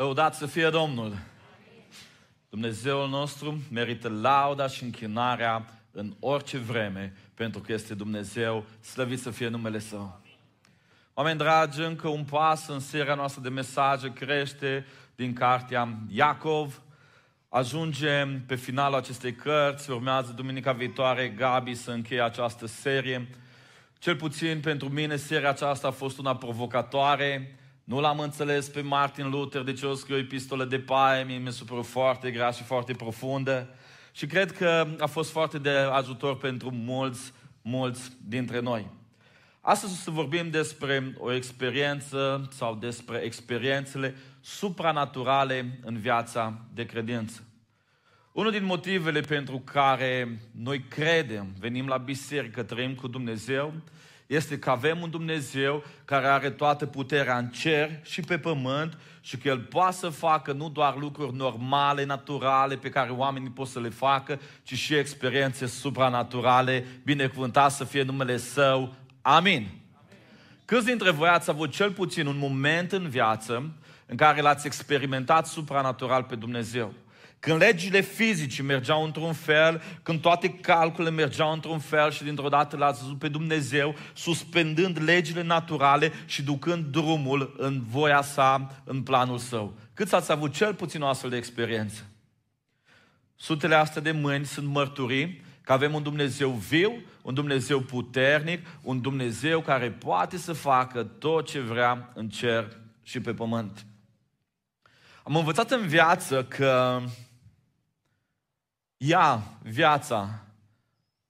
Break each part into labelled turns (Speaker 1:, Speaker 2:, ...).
Speaker 1: Lăudați să fie Domnul! Dumnezeul nostru merită lauda și închinarea în orice vreme, pentru că este Dumnezeu, slăvit să fie numele Său. Oameni dragi, încă un pas în seria noastră de mesaje crește din cartea Iacov. Ajungem pe finalul acestei cărți, urmează duminica viitoare Gabi să încheie această serie. Cel puțin pentru mine seria aceasta a fost una provocatoare, nu l-am înțeles pe Martin Luther, de ce o scriu o epistolă de paie, mie mi-a supărut foarte grea și foarte profundă. Și cred că a fost foarte de ajutor pentru mulți, mulți dintre noi. Astăzi o să vorbim despre o experiență sau despre experiențele supranaturale în viața de credință. Unul din motivele pentru care noi credem, venim la biserică, trăim cu Dumnezeu, este că avem un Dumnezeu care are toată puterea în cer și pe pământ și că El poate să facă nu doar lucruri normale, naturale, pe care oamenii pot să le facă, ci și experiențe supranaturale, binecuvântat să fie numele Său. Amin. Câți dintre voi ați avut cel puțin un moment în viață în care l-ați experimentat supranatural pe Dumnezeu? Când legile fizice mergeau într-un fel, când toate calculele mergeau într-un fel și dintr-o dată l-ați văzut pe Dumnezeu suspendând legile naturale și ducând drumul în voia sa, în planul său. Câți ați avut cel puțin o astfel de experiență? Sutele astea de mâini sunt mărturii că avem un Dumnezeu viu, un Dumnezeu puternic, un Dumnezeu care poate să facă tot ce vrea în cer și pe pământ. Am învățat în viață că ea, viața,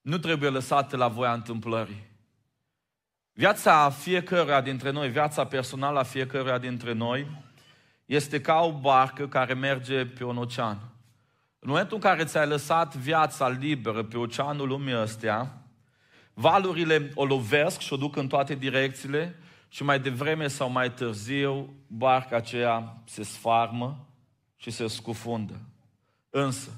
Speaker 1: nu trebuie lăsată la voia întâmplării. Viața fiecăruia dintre noi, viața personală a fiecăruia dintre noi, este ca o barcă care merge pe un ocean. În momentul în care ți-ai lăsat viața liberă pe oceanul lumii ăstea, valurile o lovesc și o duc în toate direcțiile și mai devreme sau mai târziu barca aceea se sfarmă și se scufundă. Însă,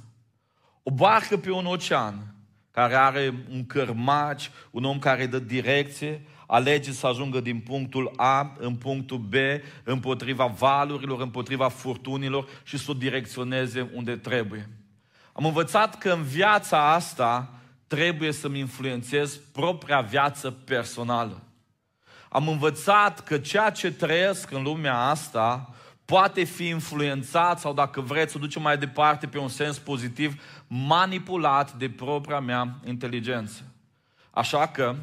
Speaker 1: o barcă pe un ocean care are un cărmaci, un om care dă direcție, alege să ajungă din punctul A în punctul B, împotriva valurilor, împotriva furtunilor și să o direcționeze unde trebuie. Am învățat că în viața asta trebuie să-mi influențez propria viață personală. Am învățat că ceea ce trăiesc în lumea asta poate fi influențat sau dacă vreți să ducem mai departe pe un sens pozitiv, manipulat de propria mea inteligență. Așa că,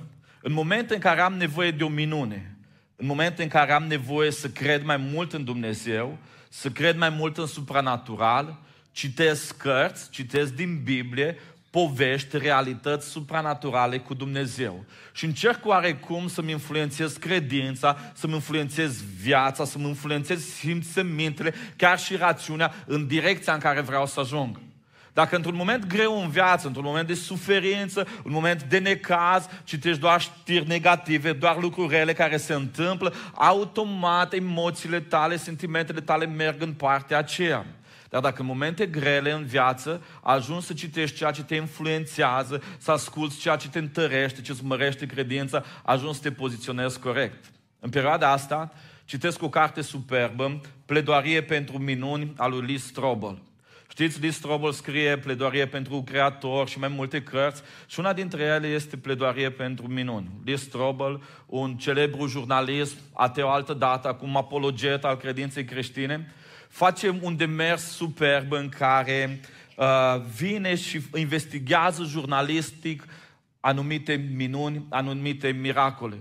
Speaker 1: în momentul în care am nevoie de o minune, în momentul în care am nevoie să cred mai mult în Dumnezeu, să cred mai mult în supranatural, citesc cărți, citesc din Biblie, povești, realități supranaturale cu Dumnezeu. Și încerc oarecum să-mi influențez credința, să-mi influențez viața, să-mi influențez simțămintele, chiar și rațiunea, în direcția în care vreau să ajung. Dacă într-un moment greu în viață, într-un moment de suferință, un moment de necaz, citești doar știri negative, doar lucruri rele care se întâmplă, automat emoțiile tale, sentimentele tale merg în partea aceea. Dar dacă în momente grele în viață ajungi să citești ceea ce te influențează, să asculți ceea ce te întărește, ce îți mărește credința, ajungi să te poziționezi corect. În perioada asta citesc o carte superbă, Pledoarie pentru minuni, al lui Lee Strobel. Știți, Lee Strobel scrie pledoarie pentru creator și mai multe cărți și una dintre ele este pledoarie pentru minuni. Lee Strobel, un celebru jurnalist, ateu altă dată, acum apologet al credinței creștine, facem un demers superb în care uh, vine și investigează jurnalistic anumite minuni, anumite miracole.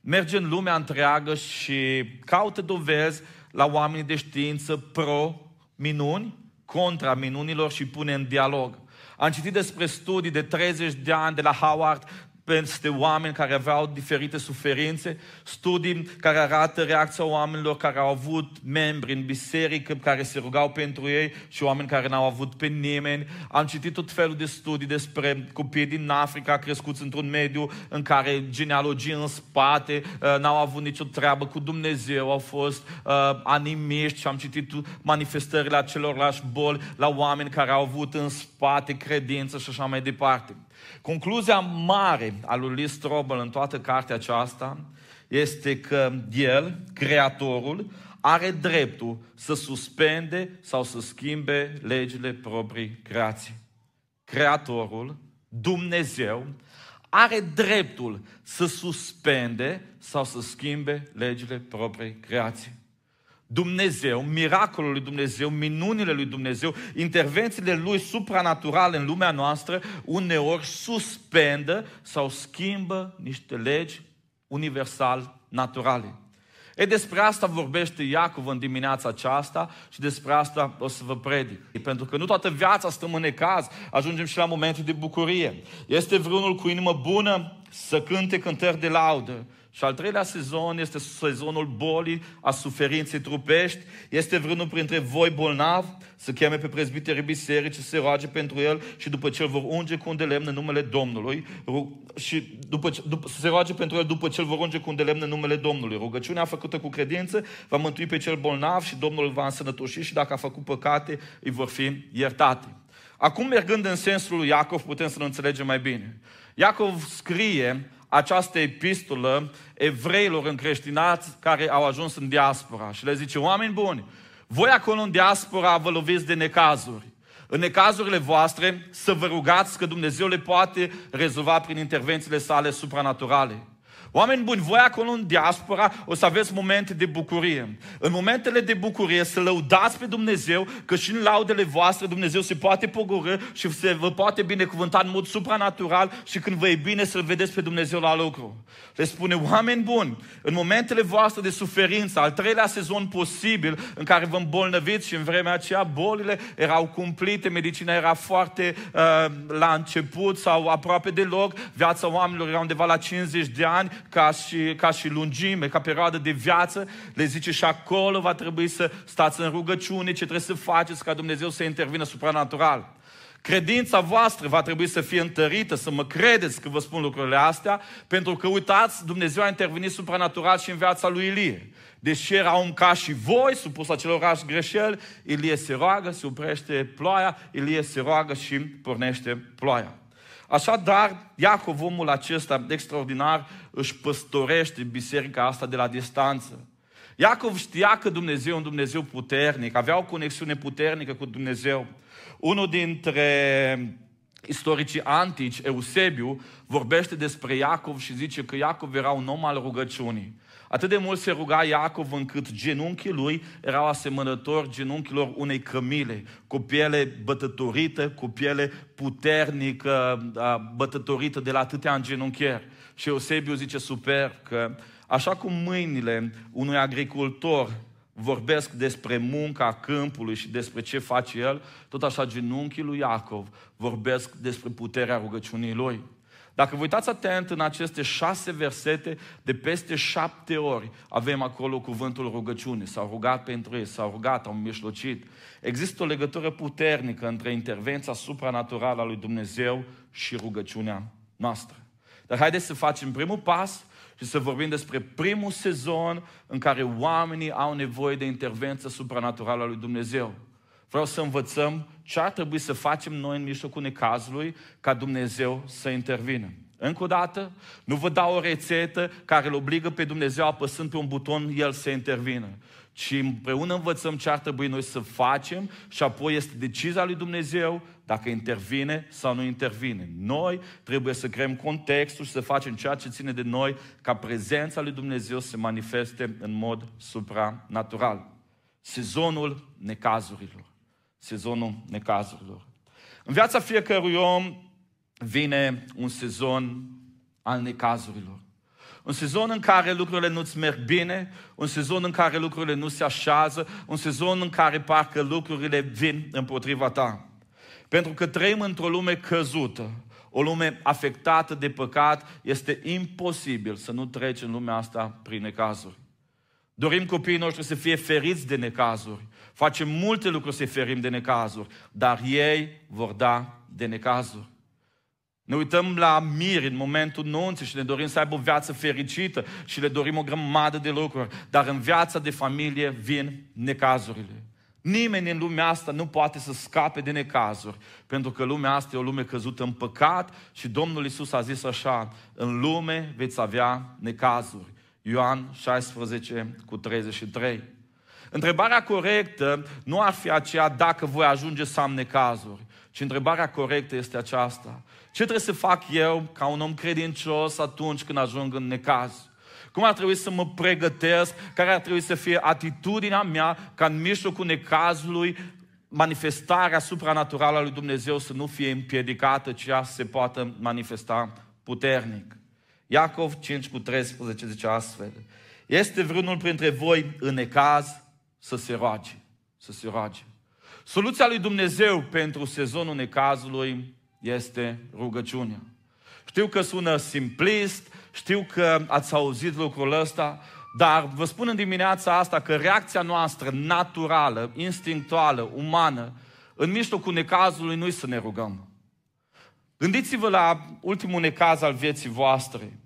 Speaker 1: Merge în lumea întreagă și caută dovezi la oamenii de știință pro-minuni, contra minunilor și pune în dialog. Am citit despre studii de 30 de ani de la Howard peste oameni care aveau diferite suferințe, studii care arată reacția oamenilor care au avut membri în biserică, care se rugau pentru ei și oameni care n-au avut pe nimeni. Am citit tot felul de studii despre copii din Africa crescuți într-un mediu în care genealogii în spate uh, n-au avut nicio treabă cu Dumnezeu, au fost uh, animiști și am citit manifestările acelorlași boli la oameni care au avut în spate credință și așa mai departe. Concluzia mare a lui Lee Strobel în toată cartea aceasta este că el, creatorul, are dreptul să suspende sau să schimbe legile proprii creații. Creatorul, Dumnezeu, are dreptul să suspende sau să schimbe legile proprii creații. Dumnezeu, miracolul lui Dumnezeu, minunile lui Dumnezeu, intervențiile lui supranaturale în lumea noastră, uneori suspendă sau schimbă niște legi universal naturale. E despre asta vorbește Iacov în dimineața aceasta și despre asta o să vă predic. Pentru că nu toată viața stăm în necaz, ajungem și la momentul de bucurie. Este vreunul cu inimă bună să cânte cântări de laudă. Și al treilea sezon este sezonul bolii, a suferinței trupești. Este vreunul printre voi bolnav să cheme pe prezbiterii bisericii, să se roage pentru el și după ce îl vor unge cu un de lemn în numele Domnului, și după, după, să se roage pentru el după ce îl vor unge cu un de lemn în numele Domnului. Rugăciunea făcută cu credință va mântui pe cel bolnav și Domnul îl va însănătoși și dacă a făcut păcate, îi vor fi iertate. Acum, mergând în sensul lui Iacov, putem să-l înțelegem mai bine. Iacov scrie această epistolă evreilor încreștinați care au ajuns în diaspora și le zice, oameni buni, voi acolo în diaspora vă loviți de necazuri. În necazurile voastre să vă rugați că Dumnezeu le poate rezolva prin intervențiile sale supranaturale. Oameni buni, voi acolo în diaspora o să aveți momente de bucurie. În momentele de bucurie să lăudați pe Dumnezeu, că și în laudele voastre Dumnezeu se poate pogorâ și se vă poate binecuvânta în mod supranatural și când vă e bine să-L vedeți pe Dumnezeu la lucru. Le spune, oameni buni, în momentele voastre de suferință, al treilea sezon posibil în care vă îmbolnăviți și în vremea aceea bolile erau cumplite, medicina era foarte uh, la început sau aproape deloc, viața oamenilor era undeva la 50 de ani, ca și, ca și lungime, ca perioadă de viață, le zice și acolo va trebui să stați în rugăciune, ce trebuie să faceți ca Dumnezeu să intervină supranatural. Credința voastră va trebui să fie întărită, să mă credeți că vă spun lucrurile astea, pentru că uitați, Dumnezeu a intervenit supranatural și în viața lui Ilie. Deși era un ca și voi, supus acelorași greșeli, Ilie se roagă, se oprește ploaia, Ilie se roagă și pornește ploaia. Așadar, Iacov, omul acesta extraordinar, își păstorește biserica asta de la distanță. Iacov știa că Dumnezeu e un Dumnezeu puternic, avea o conexiune puternică cu Dumnezeu. Unul dintre istoricii antici, Eusebiu, vorbește despre Iacov și zice că Iacov era un om al rugăciunii. Atât de mult se ruga Iacov încât genunchii lui erau asemănători genunchilor unei cămile, cu piele bătătorită, cu piele puternică, bătătorită de la atâtea îngenunchieri. Și Eusebiu zice super că așa cum mâinile unui agricultor vorbesc despre munca câmpului și despre ce face el, tot așa genunchii lui Iacov vorbesc despre puterea rugăciunii lui. Dacă vă uitați atent în aceste șase versete, de peste șapte ori avem acolo cuvântul rugăciune. S-au rugat pentru ei, s-au rugat, au mișlocit. Există o legătură puternică între intervenția supranaturală a lui Dumnezeu și rugăciunea noastră. Dar haideți să facem primul pas și să vorbim despre primul sezon în care oamenii au nevoie de intervenție supranaturală a lui Dumnezeu. Vreau să învățăm ce ar trebui să facem noi în mijlocul necazului ca Dumnezeu să intervină. Încă o dată, nu vă dau o rețetă care îl obligă pe Dumnezeu apăsând pe un buton, El să intervină. Ci împreună învățăm ce ar trebui noi să facem și apoi este decizia lui Dumnezeu dacă intervine sau nu intervine. Noi trebuie să creăm contextul și să facem ceea ce ține de noi ca prezența lui Dumnezeu să se manifeste în mod supranatural. Sezonul necazurilor sezonul necazurilor. În viața fiecărui om vine un sezon al necazurilor. Un sezon în care lucrurile nu-ți merg bine, un sezon în care lucrurile nu se așează, un sezon în care parcă lucrurile vin împotriva ta. Pentru că trăim într-o lume căzută, o lume afectată de păcat, este imposibil să nu treci în lumea asta prin necazuri. Dorim copiii noștri să fie feriți de necazuri. Facem multe lucruri să ferim de necazuri, dar ei vor da de necazuri. Ne uităm la miri în momentul nunții și ne dorim să aibă o viață fericită și le dorim o grămadă de lucruri, dar în viața de familie vin necazurile. Nimeni în lumea asta nu poate să scape de necazuri, pentru că lumea asta e o lume căzută în păcat și Domnul Isus a zis așa, în lume veți avea necazuri. Ioan 16 cu 33. Întrebarea corectă nu ar fi aceea dacă voi ajunge să am necazuri, ci întrebarea corectă este aceasta. Ce trebuie să fac eu ca un om credincios atunci când ajung în necaz? Cum ar trebui să mă pregătesc? Care ar trebui să fie atitudinea mea ca în mijlocul necazului manifestarea supranaturală a lui Dumnezeu să nu fie împiedicată, ci ea se poată manifesta puternic. Iacov 5 cu 13 zice astfel. Este vreunul printre voi în necaz să se roage. Să se roage. Soluția lui Dumnezeu pentru sezonul necazului este rugăciunea. Știu că sună simplist, știu că ați auzit lucrul ăsta, dar vă spun în dimineața asta că reacția noastră naturală, instinctuală, umană, în mijlocul necazului nu să ne rugăm. Gândiți-vă la ultimul necaz al vieții voastre.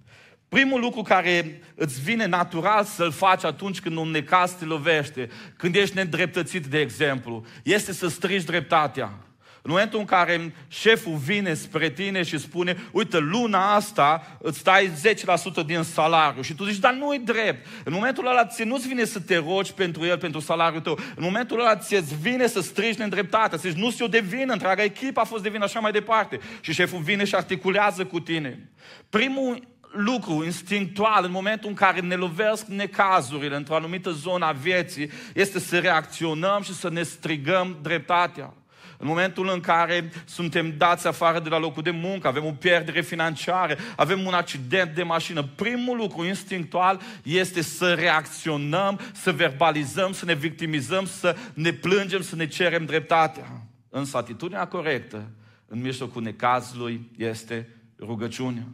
Speaker 1: Primul lucru care îți vine natural să-l faci atunci când un necaz te lovește, când ești nedreptățit, de exemplu, este să strigi dreptatea. În momentul în care șeful vine spre tine și spune, uite, luna asta îți dai 10% din salariu și tu zici, dar nu-i drept. În momentul ăla ți nu-ți vine să te rogi pentru el, pentru salariul tău. În momentul ăla ți vine să strigi nedreptate, să zici, nu eu de vină, întreaga echipă a fost de vină, așa mai departe. Și șeful vine și articulează cu tine. Primul lucru instinctual în momentul în care ne lovesc necazurile într-o anumită zonă a vieții este să reacționăm și să ne strigăm dreptatea. În momentul în care suntem dați afară de la locul de muncă, avem o pierdere financiară, avem un accident de mașină, primul lucru instinctual este să reacționăm, să verbalizăm, să ne victimizăm, să ne plângem, să ne cerem dreptatea. Însă atitudinea corectă în mijlocul necazului este rugăciunea.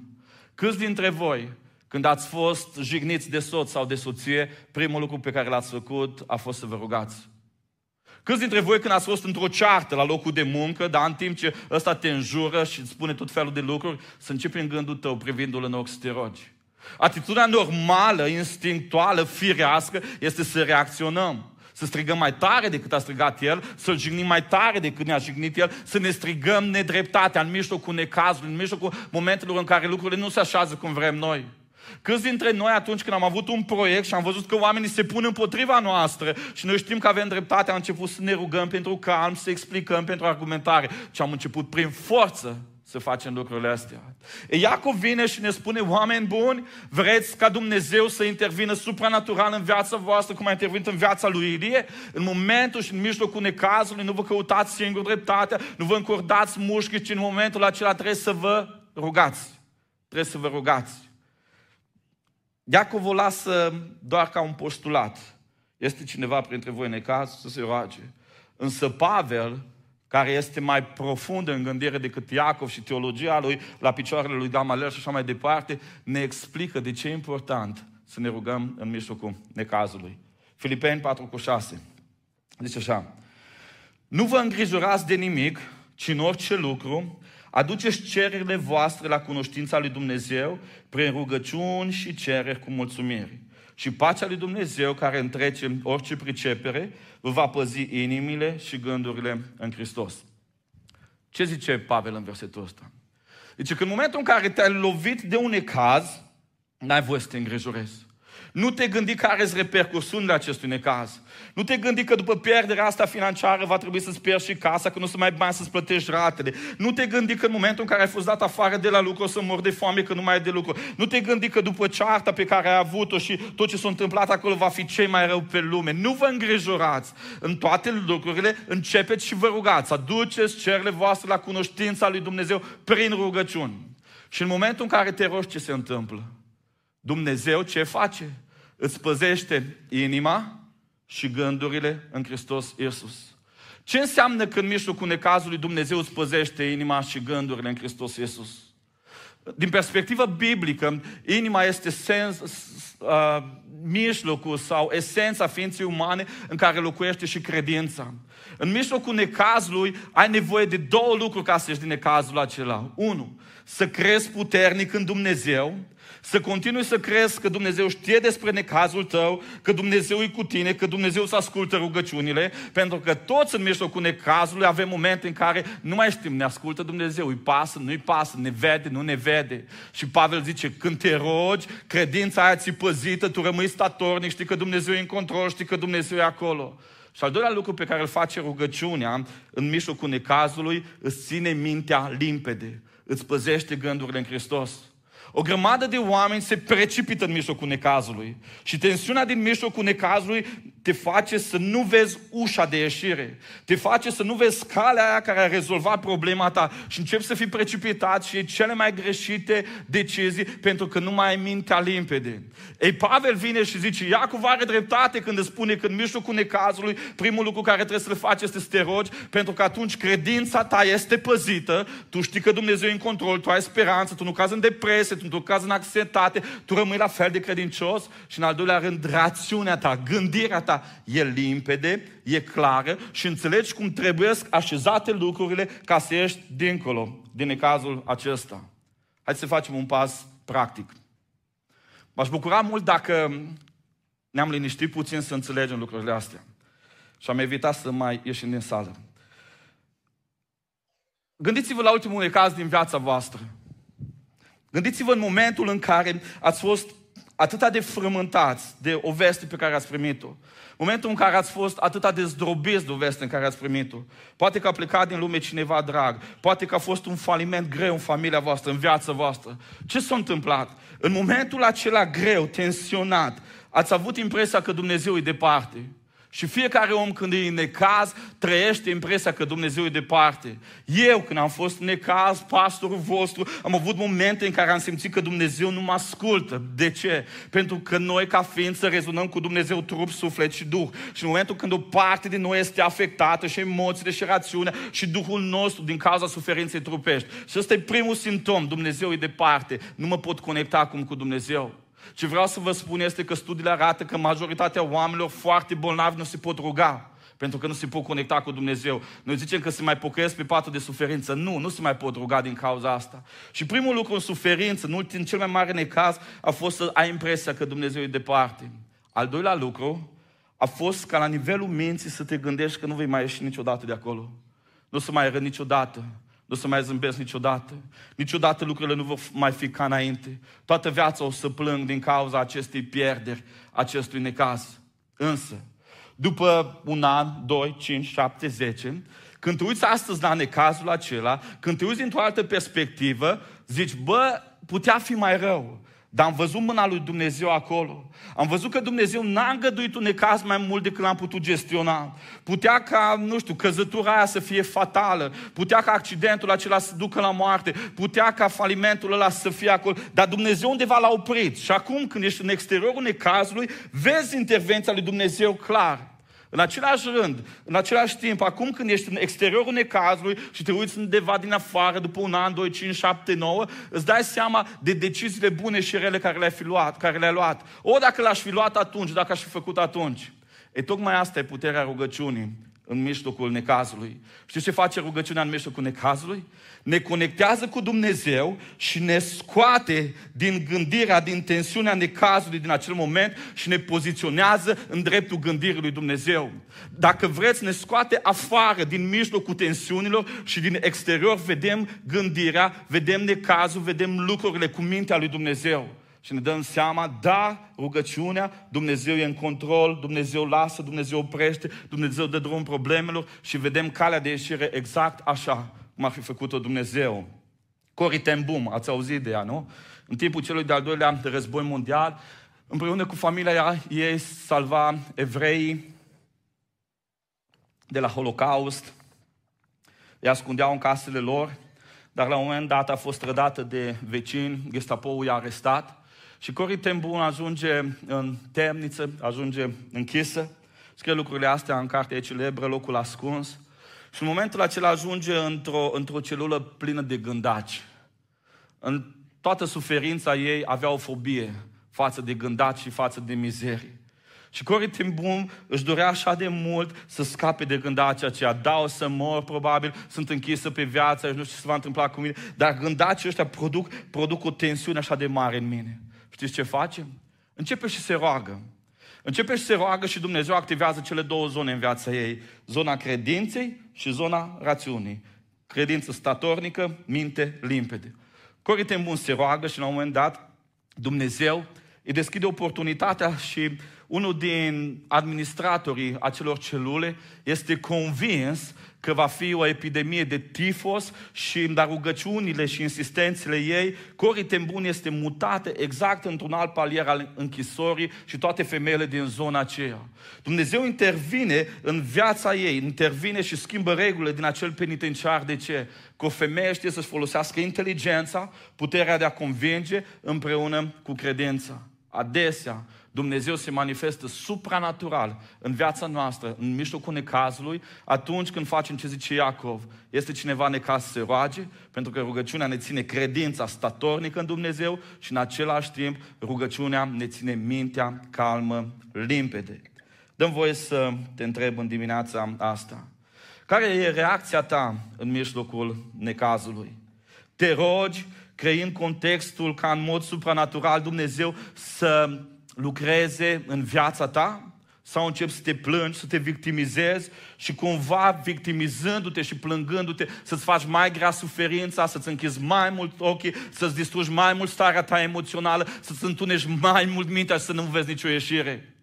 Speaker 1: Câți dintre voi, când ați fost jigniți de soț sau de soție, primul lucru pe care l-ați făcut a fost să vă rugați? Câți dintre voi când ați fost într-o ceartă la locul de muncă, dar în timp ce ăsta te înjură și îți spune tot felul de lucruri, să începi în gândul tău privindu-l în ochi să te rogi. Atitudinea normală, instinctuală, firească, este să reacționăm. Să strigăm mai tare decât a strigat El, să-L jignim mai tare decât ne-a jignit El, să ne strigăm nedreptatea în mijlocul necazului, în mijlocul momentelor în care lucrurile nu se așează cum vrem noi. Câți dintre noi atunci când am avut un proiect și am văzut că oamenii se pun împotriva noastră și noi știm că avem dreptate, am început să ne rugăm pentru calm, să explicăm pentru argumentare și am început prin forță să facem lucrurile astea. E Iacov vine și ne spune, oameni buni, vreți ca Dumnezeu să intervină supranatural în viața voastră, cum a intervenit în viața lui Ilie? În momentul și în mijlocul necazului, nu vă căutați singur dreptatea, nu vă încordați mușchi, ci în momentul acela trebuie să vă rugați. Trebuie să vă rugați. Iacov o lasă doar ca un postulat. Este cineva printre voi necaz să se roage. Însă Pavel, care este mai profund în gândire decât Iacov și teologia lui, la picioarele lui Gamaliel și așa mai departe, ne explică de ce e important să ne rugăm în mijlocul necazului. Filipeni 4 cu 6. Zice așa. Nu vă îngrijorați de nimic, ci în orice lucru, Aduceți cererile voastre la cunoștința lui Dumnezeu prin rugăciuni și cereri cu mulțumiri. Și pacea lui Dumnezeu, care întrece orice pricepere, vă va păzi inimile și gândurile în Hristos. Ce zice Pavel în versetul ăsta? Zice că în momentul în care te-ai lovit de un ecaz, n-ai voie să te îngrijorezi. Nu te gândi care sunt repercursiunile acestui necaz. Nu te gândi că după pierderea asta financiară va trebui să-ți pierzi și casa, că nu să mai ai bani să-ți plătești ratele. Nu te gândi că în momentul în care ai fost dat afară de la lucru o să mor de foame, că nu mai ai de lucru. Nu te gândi că după cearta pe care ai avut-o și tot ce s-a întâmplat acolo va fi cei mai rău pe lume. Nu vă îngrijorați. În toate lucrurile începeți și vă rugați. Aduceți cerile voastre la cunoștința lui Dumnezeu prin rugăciuni. Și în momentul în care te rogi, ce se întâmplă? Dumnezeu ce face? Îți păzește inima și gândurile în Hristos Iisus. Ce înseamnă când în mijlocul necazului Dumnezeu îți păzește inima și gândurile în Hristos Iisus? Din perspectivă biblică, inima este sens, uh, mijlocul sau esența ființei umane în care locuiește și credința. În mijlocul necazului ai nevoie de două lucruri ca să ieși din necazul acela. Unu, să crezi puternic în Dumnezeu Să continui să crezi că Dumnezeu știe despre necazul tău, că Dumnezeu e cu tine, că Dumnezeu să ascultă rugăciunile, pentru că toți în mijlocul necazului avem momente în care nu mai știm, ne ascultă Dumnezeu, îi pasă, nu-i pasă, ne vede, nu ne vede. Și Pavel zice, când te rogi, credința aia ți păzită, tu rămâi statornic, știi că Dumnezeu e în control, știi că Dumnezeu e acolo. Și al doilea lucru pe care îl face rugăciunea în mijlocul necazului, îți ține mintea limpede, îți păzește gândurile în Hristos. O grămadă de oameni se precipită în mijlocul necazului. Și tensiunea din mijlocul necazului te face să nu vezi ușa de ieșire. Te face să nu vezi calea aia care a rezolvat problema ta și începi să fii precipitat și e cele mai greșite decizii pentru că nu mai ai mintea limpede. Ei, Pavel vine și zice, Iacov are dreptate când îți spune că în mijlocul necazului primul lucru care trebuie să-l faci este să te rogi, pentru că atunci credința ta este păzită, tu știi că Dumnezeu e în control, tu ai speranță, tu nu cazi în depresie, tu nu cazi în anxietate, tu rămâi la fel de credincios și în al doilea rând, rațiunea ta, gândirea ta ta e limpede, e clară și înțelegi cum trebuie așezate lucrurile ca să ieși dincolo din cazul acesta. Hai să facem un pas practic. M-aș bucura mult dacă ne-am liniștit puțin să înțelegem lucrurile astea. Și am evitat să mai ieșim din sală. Gândiți-vă la ultimul caz din viața voastră. Gândiți-vă în momentul în care ați fost atât de frământați de o veste pe care ați primit-o. Momentul în care ați fost atât de zdrobiți de o veste în care ați primit-o. Poate că a plecat din lume cineva drag. Poate că a fost un faliment greu în familia voastră, în viața voastră. Ce s-a întâmplat? În momentul acela greu, tensionat, ați avut impresia că Dumnezeu e departe. Și fiecare om când e în necaz, trăiește impresia că Dumnezeu e departe. Eu, când am fost în necaz, pastorul vostru, am avut momente în care am simțit că Dumnezeu nu mă ascultă. De ce? Pentru că noi, ca ființă, rezonăm cu Dumnezeu trup, suflet și duh. Și în momentul când o parte din noi este afectată și emoțiile și rațiunea și duhul nostru din cauza suferinței trupești. Și ăsta e primul simptom. Dumnezeu e departe. Nu mă pot conecta acum cu Dumnezeu. Ce vreau să vă spun este că studiile arată că majoritatea oamenilor foarte bolnavi nu se pot ruga pentru că nu se pot conecta cu Dumnezeu. Noi zicem că se mai pocăiesc pe patul de suferință. Nu, nu se mai pot ruga din cauza asta. Și primul lucru în suferință, în, ultim, în cel mai mare necaz, a fost să ai impresia că Dumnezeu e departe. Al doilea lucru a fost ca la nivelul minții să te gândești că nu vei mai ieși niciodată de acolo. Nu o să mai răi niciodată. Nu o să mai zâmbesc niciodată. Niciodată lucrurile nu vor mai fi ca înainte. Toată viața o să plâng din cauza acestei pierderi, acestui necaz. Însă, după un an, doi, cinci, șapte, zece, când te uiți astăzi la necazul acela, când te uiți dintr-o altă perspectivă, zici, bă, putea fi mai rău. Dar am văzut mâna lui Dumnezeu acolo. Am văzut că Dumnezeu n-a îngăduit un necaz mai mult decât l-am putut gestiona. Putea ca, nu știu, căzătura aia să fie fatală. Putea ca accidentul acela să ducă la moarte. Putea ca falimentul ăla să fie acolo. Dar Dumnezeu undeva l-a oprit. Și acum când ești în exteriorul necazului, vezi intervenția lui Dumnezeu clar. În același rând, în același timp, acum când ești în exteriorul necazului și te uiți undeva din afară, după un an, 2, 5, 7, 9, îți dai seama de deciziile bune și rele care le-ai, fi luat, care le-ai luat. O, dacă l-aș fi luat atunci, dacă aș fi făcut atunci. E tocmai asta e puterea rugăciunii în mijlocul necazului. Știți ce face rugăciunea în mijlocul necazului? Ne conectează cu Dumnezeu și ne scoate din gândirea, din tensiunea necazului din acel moment și ne poziționează în dreptul gândirii lui Dumnezeu. Dacă vreți, ne scoate afară din mijlocul tensiunilor și din exterior vedem gândirea, vedem necazul, vedem lucrurile cu mintea lui Dumnezeu și ne dăm seama, da, rugăciunea, Dumnezeu e în control, Dumnezeu lasă, Dumnezeu oprește, Dumnezeu dă drum problemelor și vedem calea de ieșire exact așa cum ar fi făcut-o Dumnezeu. Cori ten Boom, ați auzit de ea, nu? În timpul celui de-al doilea război mondial, împreună cu familia ei salva evreii de la Holocaust, îi ascundeau în casele lor, dar la un moment dat a fost trădată de vecini, Gestapo i-a arestat și Cori Tembun ajunge în temniță, ajunge închisă, scrie lucrurile astea în cartea celebră, locul ascuns. Și în momentul acela ajunge într-o, într-o celulă plină de gândaci. În toată suferința ei avea o fobie față de gândaci și față de mizerie. Și Cory Ten Boom își dorea așa de mult să scape de gândacia aceea. Da, o să mor, probabil, sunt închisă pe viață, nu știu ce se va întâmpla cu mine. Dar gândacii ăștia produc, produc o tensiune așa de mare în mine. Știți ce face? Începe și se roagă. Începe și se roagă și Dumnezeu activează cele două zone în viața ei. Zona credinței și zona rațiunii. Credință statornică, minte limpede. Cory Ten Boom se roagă și la un moment dat Dumnezeu îi deschide oportunitatea și unul din administratorii acelor celule este convins că va fi o epidemie de tifos și dar rugăciunile și insistențele ei, Cori Tembun este mutată exact într-un alt palier al închisorii și toate femeile din zona aceea. Dumnezeu intervine în viața ei, intervine și schimbă regulile din acel penitenciar. De ce? Că o femeie știe să-și folosească inteligența, puterea de a convinge împreună cu credința. Adesea, Dumnezeu se manifestă supranatural în viața noastră, în mijlocul necazului, atunci când facem ce zice Iacov. Este cineva necaz să se roage, pentru că rugăciunea ne ține credința statornică în Dumnezeu și în același timp rugăciunea ne ține mintea calmă, limpede. Dăm voie să te întreb în dimineața asta. Care e reacția ta în mijlocul necazului? Te rogi, creând contextul ca în mod supranatural Dumnezeu să lucreze în viața ta? Sau începi să te plângi, să te victimizezi și cumva victimizându-te și plângându-te să-ți faci mai grea suferința, să-ți închizi mai mult ochii, să-ți distrugi mai mult starea ta emoțională, să-ți întunești mai mult mintea și să nu vezi nicio ieșire.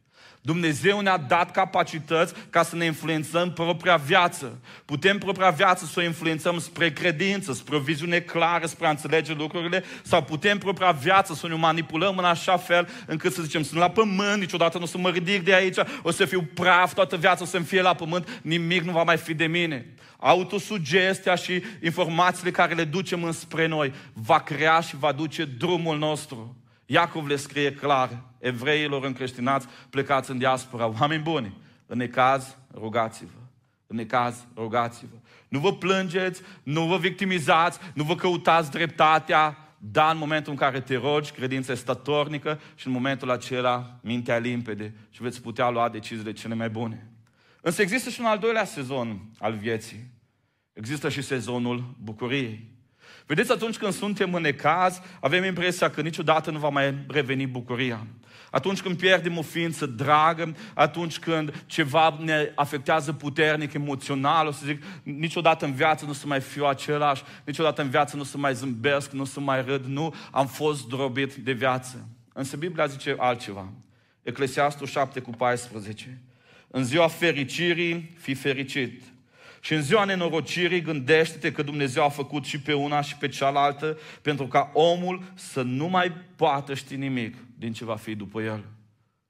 Speaker 1: Dumnezeu ne-a dat capacități ca să ne influențăm propria viață. Putem propria viață să o influențăm spre credință, spre o viziune clară, spre a înțelege lucrurile, sau putem propria viață să ne manipulăm în așa fel încât să zicem, sunt la pământ, niciodată nu o să mă ridic de aici, o să fiu praf, toată viața o să-mi fie la pământ, nimic nu va mai fi de mine. Autosugestia și informațiile care le ducem înspre noi va crea și va duce drumul nostru. Iacov le scrie clar evreilor încreștinați plecați în diaspora, oameni buni, în necaz, rugați-vă. În necaz, rugați-vă. Nu vă plângeți, nu vă victimizați, nu vă căutați dreptatea, dar în momentul în care te rogi, credința este statornică și în momentul acela mintea limpede și veți putea lua deciziile cele mai bune. Însă există și un al doilea sezon al vieții. Există și sezonul bucuriei. Vedeți, atunci când suntem în necaz, avem impresia că niciodată nu va mai reveni bucuria. Atunci când pierdem o ființă dragă, atunci când ceva ne afectează puternic, emoțional, o să zic, niciodată în viață nu să mai fiu același, niciodată în viață nu să mai zâmbesc, nu să mai râd, nu, am fost drobit de viață. Însă Biblia zice altceva. Eclesiastul 7 cu 14. În ziua fericirii, fi fericit. Și în ziua nenorocirii gândește-te că Dumnezeu a făcut și pe una și pe cealaltă pentru ca omul să nu mai poată ști nimic din ce va fi după el.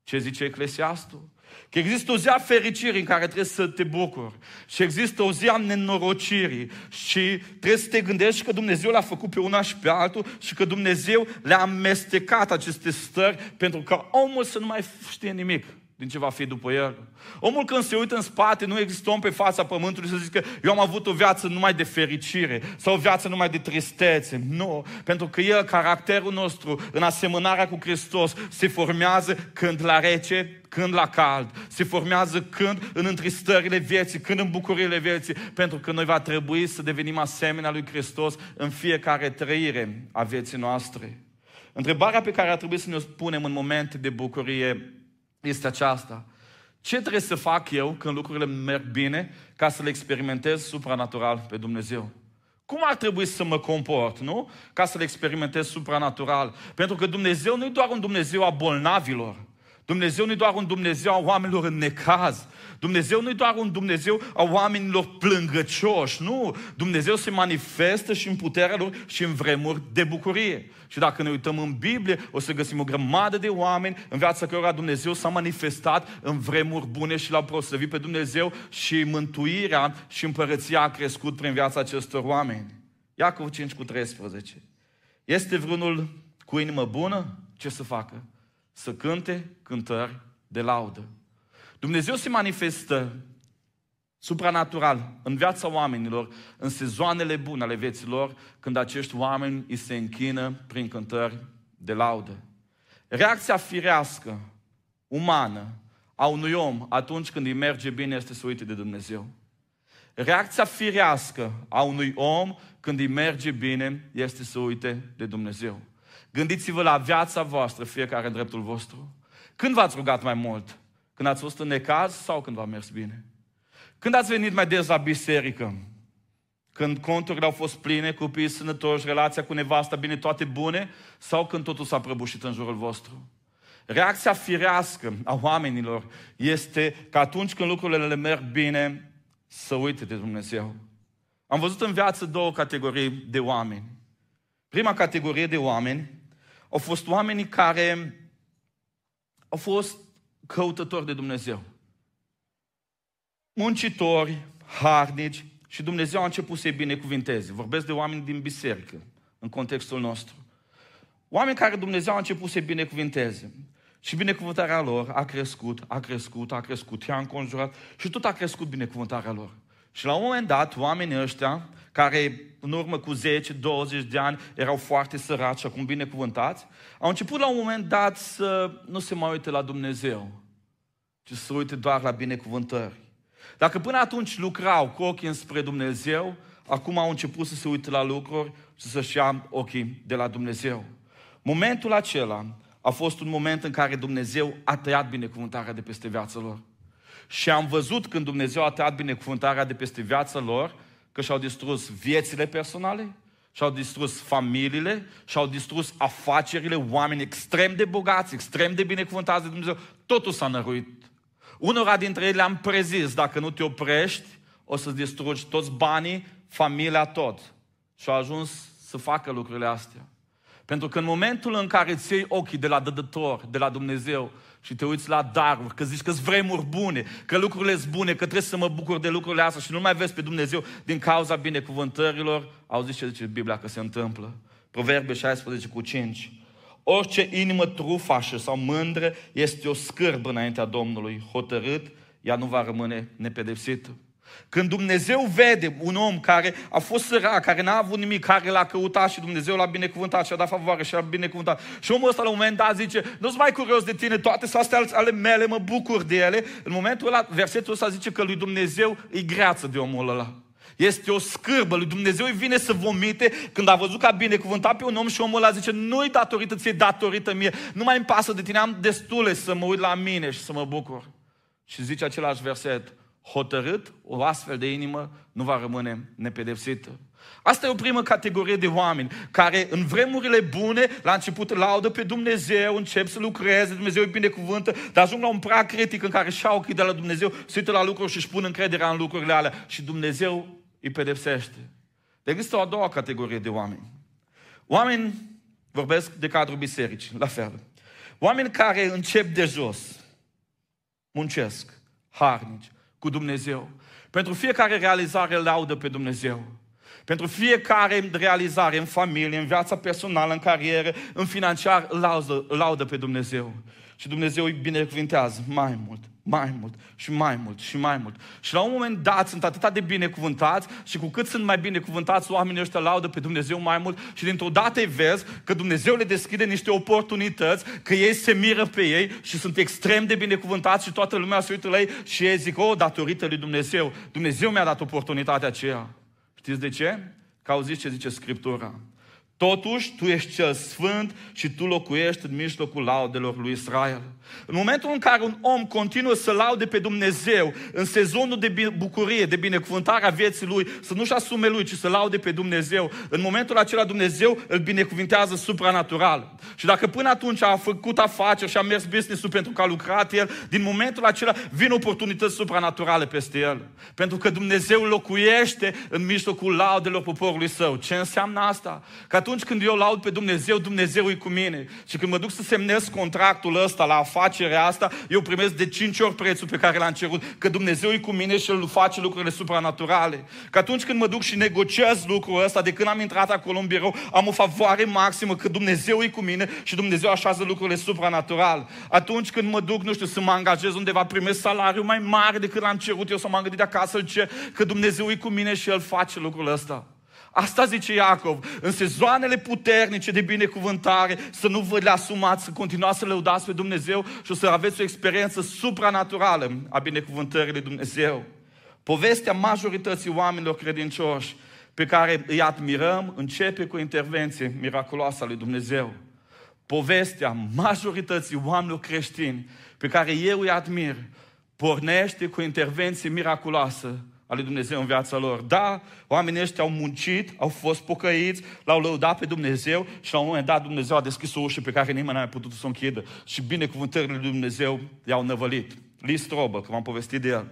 Speaker 1: Ce zice Eclesiastul? Că există o zi a fericirii în care trebuie să te bucuri. Și există o zi a nenorocirii. Și trebuie să te gândești că Dumnezeu l-a făcut pe una și pe altul și că Dumnezeu le-a amestecat aceste stări pentru ca omul să nu mai știe nimic din ce va fi după el. Omul când se uită în spate, nu există om pe fața pământului să zică eu am avut o viață numai de fericire sau o viață numai de tristețe. Nu, pentru că el, caracterul nostru, în asemănarea cu Hristos, se formează când la rece, când la cald, se formează când în întristările vieții, când în bucurile vieții, pentru că noi va trebui să devenim asemenea lui Hristos în fiecare trăire a vieții noastre. Întrebarea pe care ar trebui să ne o punem în momente de bucurie este aceasta. Ce trebuie să fac eu când lucrurile merg bine ca să le experimentez supranatural pe Dumnezeu? Cum ar trebui să mă comport, nu? Ca să le experimentez supranatural. Pentru că Dumnezeu nu e doar un Dumnezeu a bolnavilor. Dumnezeu nu e doar un Dumnezeu a oamenilor în necaz. Dumnezeu nu e doar un Dumnezeu a oamenilor plângăcioși, nu. Dumnezeu se manifestă și în puterea lor și în vremuri de bucurie. Și dacă ne uităm în Biblie, o să găsim o grămadă de oameni în viața cărora Dumnezeu s-a manifestat în vremuri bune și l-au proslăvit pe Dumnezeu și mântuirea și împărăția a crescut prin viața acestor oameni. Iacov 5 cu 13. Este vreunul cu inimă bună? Ce să facă? Să cânte cântări de laudă. Dumnezeu se manifestă supranatural în viața oamenilor, în sezoanele bune ale vieților, când acești oameni îi se închină prin cântări de laudă. Reacția firească, umană, a unui om atunci când îi merge bine este să uite de Dumnezeu. Reacția firească a unui om când îi merge bine este să uite de Dumnezeu. Gândiți-vă la viața voastră, fiecare în dreptul vostru. Când v-ați rugat mai mult? Când ați fost în necaz sau când v-a mers bine? Când ați venit mai des la biserică? Când conturile au fost pline, copiii sănătoși, relația cu nevasta bine, toate bune? Sau când totul s-a prăbușit în jurul vostru? Reacția firească a oamenilor este că atunci când lucrurile le merg bine, să uite de Dumnezeu. Am văzut în viață două categorii de oameni. Prima categorie de oameni au fost oamenii care au fost căutători de Dumnezeu. Muncitori, harnici și Dumnezeu a început să-i binecuvinteze. Vorbesc de oameni din biserică, în contextul nostru. Oameni care Dumnezeu a început să-i binecuvinteze. Și binecuvântarea lor a crescut, a crescut, a crescut, i-a înconjurat și tot a crescut binecuvântarea lor. Și la un moment dat, oamenii ăștia, care în urmă cu 10-20 de ani erau foarte săraci și acum binecuvântați, au început la un moment dat să nu se mai uite la Dumnezeu, ci să se uite doar la binecuvântări. Dacă până atunci lucrau cu ochii înspre Dumnezeu, acum au început să se uite la lucruri și să-și ia ochii de la Dumnezeu. Momentul acela a fost un moment în care Dumnezeu a tăiat binecuvântarea de peste viața lor. Și am văzut când Dumnezeu a tăiat binecuvântarea de peste viața lor, că și-au distrus viețile personale, și-au distrus familiile, și-au distrus afacerile, oameni extrem de bogați, extrem de binecuvântați de Dumnezeu. Totul s-a năruit. Unora dintre ei le-am prezis, dacă nu te oprești, o să distrugi toți banii, familia tot. Și au ajuns să facă lucrurile astea. Pentru că în momentul în care îți iei ochii de la dădător, de la Dumnezeu și te uiți la daruri, că zici că sunt vremuri bune, că lucrurile sunt bune, că trebuie să mă bucur de lucrurile astea și nu mai vezi pe Dumnezeu din cauza binecuvântărilor, auziți ce zice Biblia că se întâmplă. Proverbe 16 cu 5. Orice inimă trufașă sau mândră este o scârbă înaintea Domnului. Hotărât, ea nu va rămâne nepedepsită. Când Dumnezeu vede un om care a fost sărac, care n-a avut nimic, care l-a căutat și Dumnezeu l-a binecuvântat și a dat favoare și a binecuvântat. Și omul ăsta la un moment dat zice, nu-ți mai curios de tine, toate sunt astea ale mele, mă bucur de ele. În momentul ăla, versetul ăsta zice că lui Dumnezeu îi greață de omul ăla. Este o scârbă, lui Dumnezeu îi vine să vomite când a văzut că a binecuvântat pe un om și omul ăla zice, nu-i datorită ție, datorită mie, nu mai îmi pasă de tine, am destule să mă uit la mine și să mă bucur. Și zice același verset, hotărât, o astfel de inimă nu va rămâne nepedepsită. Asta e o primă categorie de oameni care în vremurile bune, la început laudă pe Dumnezeu, încep să lucreze, Dumnezeu îi binecuvântă, dar ajung la un prag critic în care și-au ochii de la Dumnezeu, se uită la lucruri și își pun încrederea în lucrurile alea și Dumnezeu îi pedepsește. De există o a doua categorie de oameni. Oameni, vorbesc de cadrul bisericii, la fel. Oameni care încep de jos, muncesc, harnici, cu Dumnezeu. Pentru fiecare realizare laudă pe Dumnezeu. Pentru fiecare realizare în familie, în viața personală, în carieră, în financiar, laudă, laudă pe Dumnezeu. Și Dumnezeu îi binecuvintează mai mult, mai mult și mai mult și mai mult. Și la un moment dat sunt atât de binecuvântați și cu cât sunt mai binecuvântați, oamenii ăștia laudă pe Dumnezeu mai mult și dintr-o dată îi vezi că Dumnezeu le deschide niște oportunități, că ei se miră pe ei și sunt extrem de binecuvântați și toată lumea se uită la ei și ei zic, oh, datorită lui Dumnezeu, Dumnezeu mi-a dat oportunitatea aceea. Știți de ce? Că auziți ce zice Scriptura. Totuși, tu ești cel sfânt și tu locuiești în mijlocul laudelor lui Israel. În momentul în care un om continuă să laude pe Dumnezeu în sezonul de bucurie, de binecuvântare a vieții lui, să nu-și asume lui, ci să laude pe Dumnezeu, în momentul acela Dumnezeu îl binecuvintează supranatural. Și dacă până atunci a făcut afaceri și a mers business-ul pentru că a lucrat el, din momentul acela vin oportunități supranaturale peste el. Pentru că Dumnezeu locuiește în mijlocul laudelor poporului său. Ce înseamnă asta? Că atunci când eu laud pe Dumnezeu, Dumnezeu e cu mine. Și când mă duc să semnez contractul ăsta la afacerea asta, eu primesc de cinci ori prețul pe care l-am cerut. Că Dumnezeu e cu mine și El face lucrurile supranaturale. Că atunci când mă duc și negociez lucrul ăsta, de când am intrat acolo în birou, am o favoare maximă că Dumnezeu e cu mine și Dumnezeu așează lucrurile supranaturale. Atunci când mă duc, nu știu, să mă angajez undeva, primesc salariu mai mare decât l-am cerut eu să m-am gândit acasă, ce, că Dumnezeu e cu mine și El face lucrul ăsta. Asta zice Iacov, în sezoanele puternice de binecuvântare, să nu vă le asumați, să continuați să lăudați pe Dumnezeu și o să aveți o experiență supranaturală a binecuvântării lui Dumnezeu. Povestea majorității oamenilor credincioși pe care îi admirăm începe cu intervenție miraculoasă a lui Dumnezeu. Povestea majorității oamenilor creștini pe care eu îi admir pornește cu intervenție miraculoasă a lui Dumnezeu în viața lor. Da, oamenii ăștia au muncit, au fost pocăiți, l-au lăudat pe Dumnezeu și la un moment dat Dumnezeu a deschis o ușă pe care nimeni n-a putut să o închidă. Și binecuvântările lui Dumnezeu i-au năvălit. Lee Strobel, că v-am povestit de el.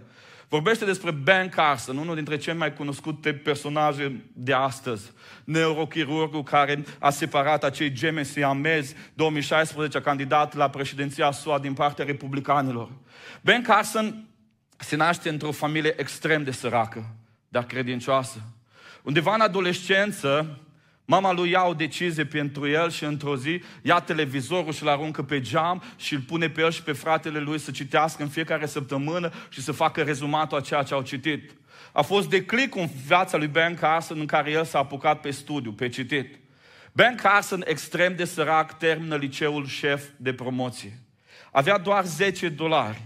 Speaker 1: Vorbește despre Ben Carson, unul dintre cele mai cunoscute personaje de astăzi. Neurochirurgul care a separat acei gemeni siamezi 2016, a candidat la președinția SUA din partea republicanilor. Ben Carson se naște într-o familie extrem de săracă, dar credincioasă. Undeva în adolescență, mama lui ia o decizie pentru el și într-o zi ia televizorul și îl aruncă pe geam și îl pune pe el și pe fratele lui să citească în fiecare săptămână și să facă rezumatul a ceea ce au citit. A fost declic în viața lui Ben Carson în care el s-a apucat pe studiu, pe citit. Ben Carson, extrem de sărac, termină liceul șef de promoție. Avea doar 10 dolari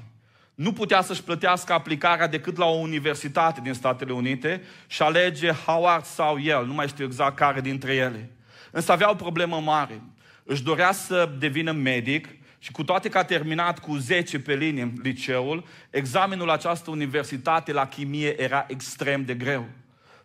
Speaker 1: nu putea să-și plătească aplicarea decât la o universitate din Statele Unite și alege Howard sau el, nu mai știu exact care dintre ele. Însă avea o problemă mare. Își dorea să devină medic și cu toate că a terminat cu 10 pe linie liceul, examenul la această universitate la chimie era extrem de greu.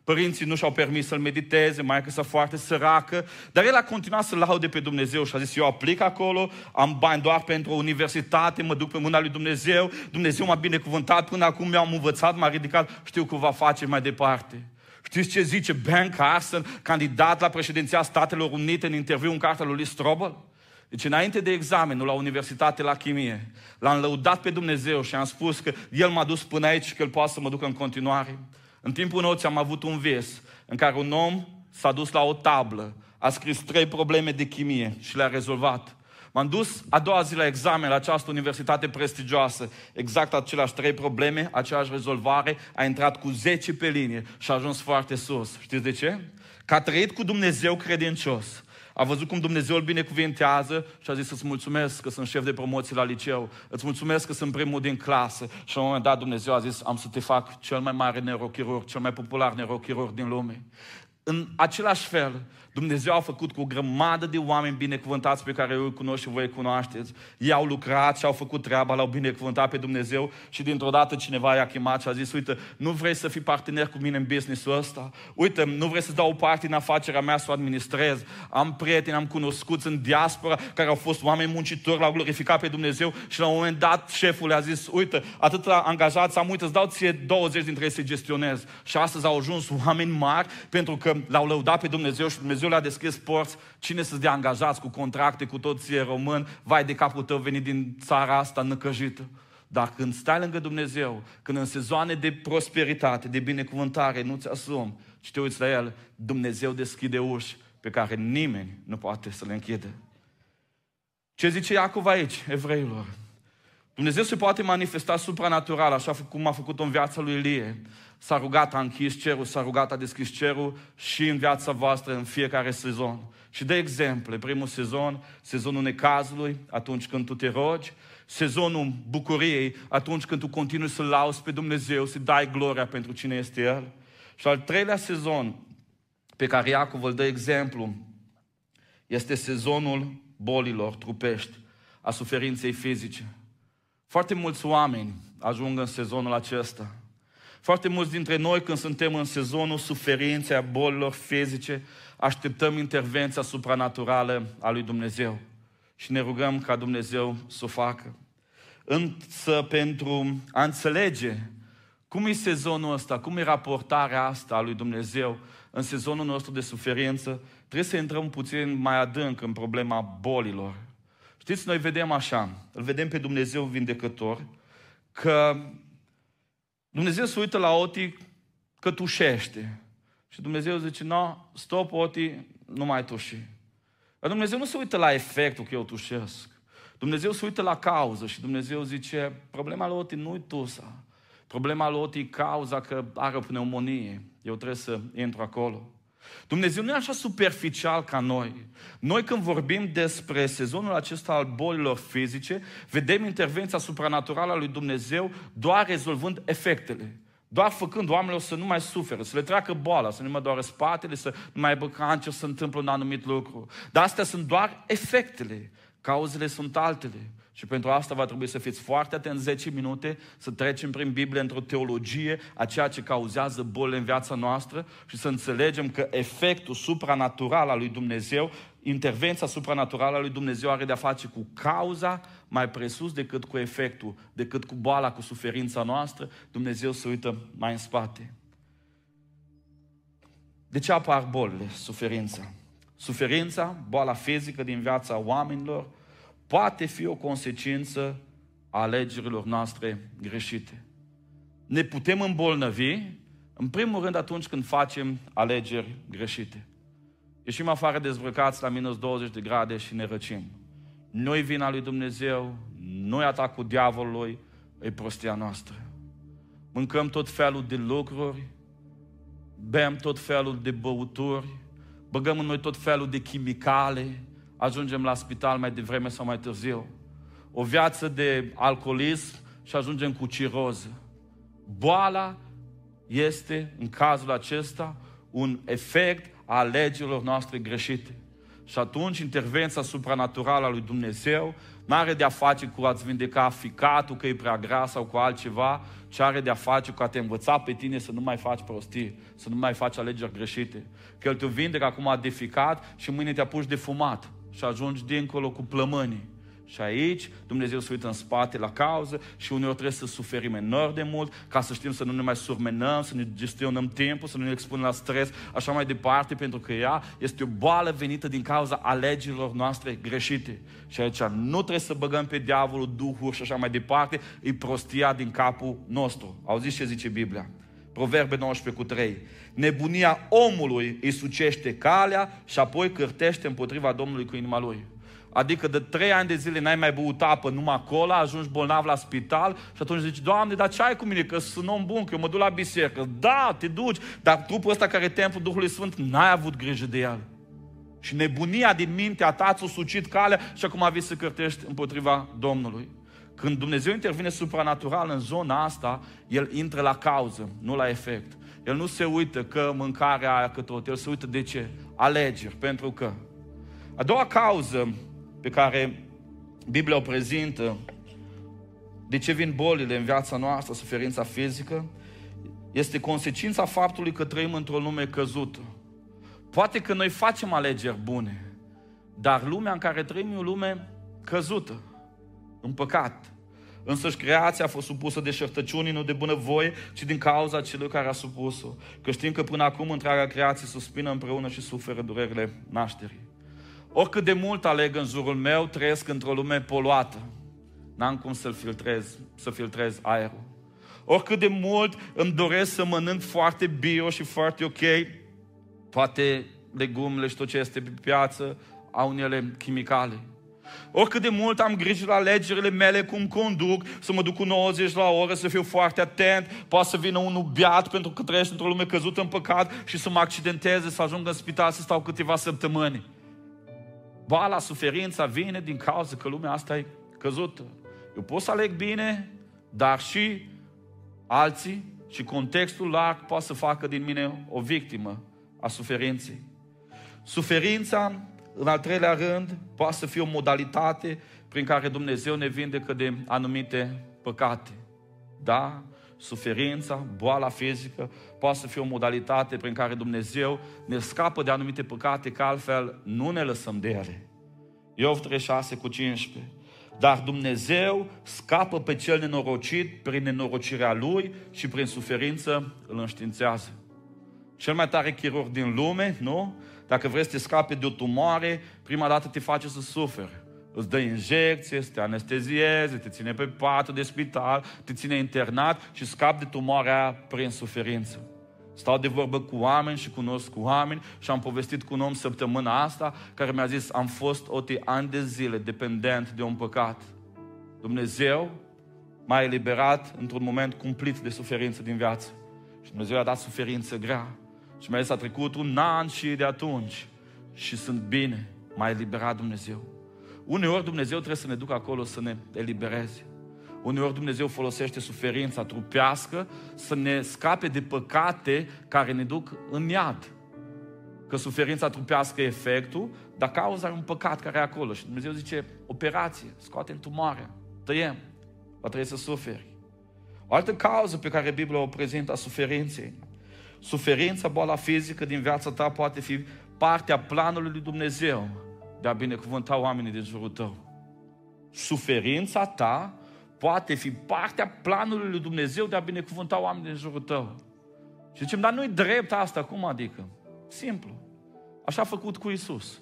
Speaker 1: Părinții nu și-au permis să-l mediteze, mai că foarte săracă, dar el a continuat să laude pe Dumnezeu și a zis, eu aplic acolo, am bani doar pentru o universitate, mă duc pe mâna lui Dumnezeu, Dumnezeu m-a binecuvântat, până acum mi-am învățat, m-a ridicat, știu că va face mai departe. Știți ce zice Ben Carson, candidat la președinția Statelor Unite în interviu în cartea lui Strobel? Deci înainte de examenul la Universitate la Chimie, l-am lăudat pe Dumnezeu și am spus că El m-a dus până aici și că El poate să mă ducă în continuare. În timpul nopții am avut un vis în care un om s-a dus la o tablă, a scris trei probleme de chimie și le-a rezolvat. M-am dus a doua zi la examen la această universitate prestigioasă. Exact aceleași trei probleme, aceeași rezolvare, a intrat cu 10 pe linie și a ajuns foarte sus. Știți de ce? Că a trăit cu Dumnezeu credincios. A văzut cum Dumnezeu îl binecuvintează și a zis să-ți mulțumesc că sunt șef de promoție la liceu, îți mulțumesc că sunt primul din clasă. Și la un moment dat Dumnezeu a zis, am să te fac cel mai mare neurochirurg, cel mai popular neurochirurg din lume. În același fel, Dumnezeu a făcut cu o grămadă de oameni binecuvântați pe care eu îi cunosc și voi îi cunoașteți. Ei au lucrat și au făcut treaba, l-au binecuvântat pe Dumnezeu și dintr-o dată cineva i-a chemat și a zis, uite, nu vrei să fii partener cu mine în business-ul ăsta? Uite, nu vrei să-ți dau o parte în afacerea mea să o administrez? Am prieteni, am cunoscuți în diaspora care au fost oameni muncitori, l-au glorificat pe Dumnezeu și la un moment dat șeful le-a zis, uite, atâta angajați am, uite, îți dau ție 20 dintre ei să gestionez. Și astăzi au ajuns oameni mari pentru că l-au lăudat pe Dumnezeu și Dumnezeu le-a deschis porți. Cine să-ți dea angajați cu contracte, cu toți român, vai de capul tău venit din țara asta năcăjită. Dar când stai lângă Dumnezeu, când în sezoane de prosperitate, de binecuvântare, nu-ți asumi, ci te uiți la El, Dumnezeu deschide uși pe care nimeni nu poate să le închide. Ce zice Iacov aici, evreilor? Dumnezeu se poate manifesta supranatural, așa cum a făcut-o în viața lui Ilie. S-a rugat, a închis cerul, s-a rugat, a deschis cerul și în viața voastră în fiecare sezon. Și de exemplu, primul sezon, sezonul necazului, atunci când tu te rogi, sezonul bucuriei, atunci când tu continui să lauzi pe Dumnezeu, să dai gloria pentru cine este El. Și al treilea sezon pe care Iacov îl dă exemplu este sezonul bolilor trupești, a suferinței fizice. Foarte mulți oameni ajung în sezonul acesta. Foarte mulți dintre noi, când suntem în sezonul suferinței, a bolilor fizice, așteptăm intervenția supranaturală a lui Dumnezeu și ne rugăm ca Dumnezeu să o facă. Însă pentru a înțelege cum e sezonul ăsta, cum e raportarea asta a lui Dumnezeu în sezonul nostru de suferință, trebuie să intrăm puțin mai adânc în problema bolilor. Știți, noi vedem așa, îl vedem pe Dumnezeu vindecător, că Dumnezeu se uită la Oti că tușește. Și Dumnezeu zice, no, stop Oti, nu mai tuși. Dar Dumnezeu nu se uită la efectul că eu tușesc. Dumnezeu se uită la cauză și Dumnezeu zice, problema lui Oti nu-i tusa. Problema lui Oti e cauza că are o pneumonie. Eu trebuie să intru acolo. Dumnezeu nu e așa superficial ca noi. Noi când vorbim despre sezonul acesta al bolilor fizice, vedem intervenția supranaturală a lui Dumnezeu doar rezolvând efectele. Doar făcând oamenilor să nu mai suferă, să le treacă boala, să nu mai doară spatele, să nu mai aibă cancer, să întâmplă un anumit lucru. Dar astea sunt doar efectele. Cauzele sunt altele. Și pentru asta va trebui să fiți foarte atenți 10 minute, să trecem prin Biblie într-o teologie a ceea ce cauzează bolile în viața noastră și să înțelegem că efectul supranatural al lui Dumnezeu, intervenția supranaturală a lui Dumnezeu are de-a face cu cauza mai presus decât cu efectul, decât cu boala, cu suferința noastră. Dumnezeu se uită mai în spate. De ce apar bolile, suferința? Suferința, boala fizică din viața oamenilor, poate fi o consecință a alegerilor noastre greșite. Ne putem îmbolnăvi, în primul rând atunci când facem alegeri greșite. Ieșim afară dezbrăcați la minus 20 de grade și ne răcim. Nu-i vina lui Dumnezeu, nu-i atacul diavolului, e prostia noastră. Mâncăm tot felul de lucruri, bem tot felul de băuturi, băgăm în noi tot felul de chimicale, ajungem la spital mai devreme sau mai târziu. O viață de alcoolism și ajungem cu ciroză. Boala este, în cazul acesta, un efect a alegerilor noastre greșite. Și atunci intervenția supranaturală a lui Dumnezeu nu are de-a face cu a-ți vindeca ficatul că e prea gras sau cu altceva, ci are de-a face cu a te învăța pe tine să nu mai faci prostii, să nu mai faci alegeri greșite. Că El te vindecă acum de ficat și mâine te apuci de fumat și ajungi dincolo cu plămânii. Și aici Dumnezeu se uită în spate la cauză și uneori trebuie să suferim enorm de mult ca să știm să nu ne mai surmenăm, să ne gestionăm timpul, să nu ne expunem la stres, așa mai departe, pentru că ea este o boală venită din cauza alegerilor noastre greșite. Și aici nu trebuie să băgăm pe diavolul, duhuri și așa mai departe, e prostia din capul nostru. Auziți ce zice Biblia? Proverbe 19 cu 3. Nebunia omului îi sucește calea și apoi cârtește împotriva Domnului cu inima lui. Adică de trei ani de zile n-ai mai băut apă numai acolo, ajungi bolnav la spital și atunci zici, Doamne, dar ce ai cu mine? Că sunt om bun, că eu mă duc la biserică. Da, te duci, dar trupul ăsta care e templul Duhului Sfânt, n-ai avut grijă de el. Și nebunia din mintea ta ți-a sucit calea și acum vii să cărtești împotriva Domnului. Când Dumnezeu intervine supranatural în zona asta, El intră la cauză, nu la efect. El nu se uită că mâncarea aia că tot, El se uită de ce? Alegeri, pentru că. A doua cauză pe care Biblia o prezintă, de ce vin bolile în viața noastră, suferința fizică, este consecința faptului că trăim într-o lume căzută. Poate că noi facem alegeri bune, dar lumea în care trăim e o lume căzută, în păcat. Însăși creația a fost supusă de șertăciunii, nu de bunăvoie, ci din cauza celui care a supus-o. Că știm că până acum întreaga creație suspină împreună și suferă durerile nașterii. Oricât de mult aleg în jurul meu, trăiesc într-o lume poluată. N-am cum să filtrez, să filtrez aerul. Oricât de mult îmi doresc să mănânc foarte bio și foarte ok, toate legumele și tot ce este pe piață au unele chimicale. Oricât de mult am grijă la alegerile mele, cum conduc, să mă duc cu 90 la oră, să fiu foarte atent, poate să vină unul beat pentru că trăiește într-o lume căzută în păcat și să mă accidenteze, să ajung în spital, să stau câteva săptămâni. Boala, suferința vine din cauza că lumea asta e căzută. Eu pot să aleg bine, dar și alții și contextul larg poate să facă din mine o victimă a suferinței. Suferința, în al treilea rând, poate să fie o modalitate prin care Dumnezeu ne vindecă de anumite păcate. Da, suferința, boala fizică, poate să fie o modalitate prin care Dumnezeu ne scapă de anumite păcate, că altfel nu ne lăsăm de ele. Iov 36 cu 15. Dar Dumnezeu scapă pe cel nenorocit prin nenorocirea lui și prin suferință îl înștiințează. Cel mai tare chirurg din lume, nu? Dacă vrei să te scape de o tumoare, prima dată te face să suferi îți dă injecție, să te anestezieze, te ține pe patul de spital, te ține internat și scapi de tumoarea prin suferință. Stau de vorbă cu oameni și cunosc cu oameni și am povestit cu un om săptămâna asta care mi-a zis am fost o ani de zile dependent de un păcat. Dumnezeu m-a eliberat într-un moment cumplit de suferință din viață. Și Dumnezeu a dat suferință grea. Și mai s-a trecut un an și de atunci și sunt bine, m-a eliberat Dumnezeu. Uneori Dumnezeu trebuie să ne ducă acolo să ne elibereze. Uneori Dumnezeu folosește suferința trupească să ne scape de păcate care ne duc în iad. Că suferința trupească e efectul, dar cauza e un păcat care e acolo. Și Dumnezeu zice, operație, scoatem tumoarea, tăiem, va trebui să suferi. O altă cauză pe care Biblia o prezintă a suferinței. Suferința, boala fizică din viața ta poate fi partea planului lui Dumnezeu de a binecuvânta oamenii din jurul tău. Suferința ta poate fi partea planului lui Dumnezeu de a binecuvânta oamenii din jurul tău. Și zicem, dar nu-i drept asta, cum adică? Simplu. Așa a făcut cu Isus.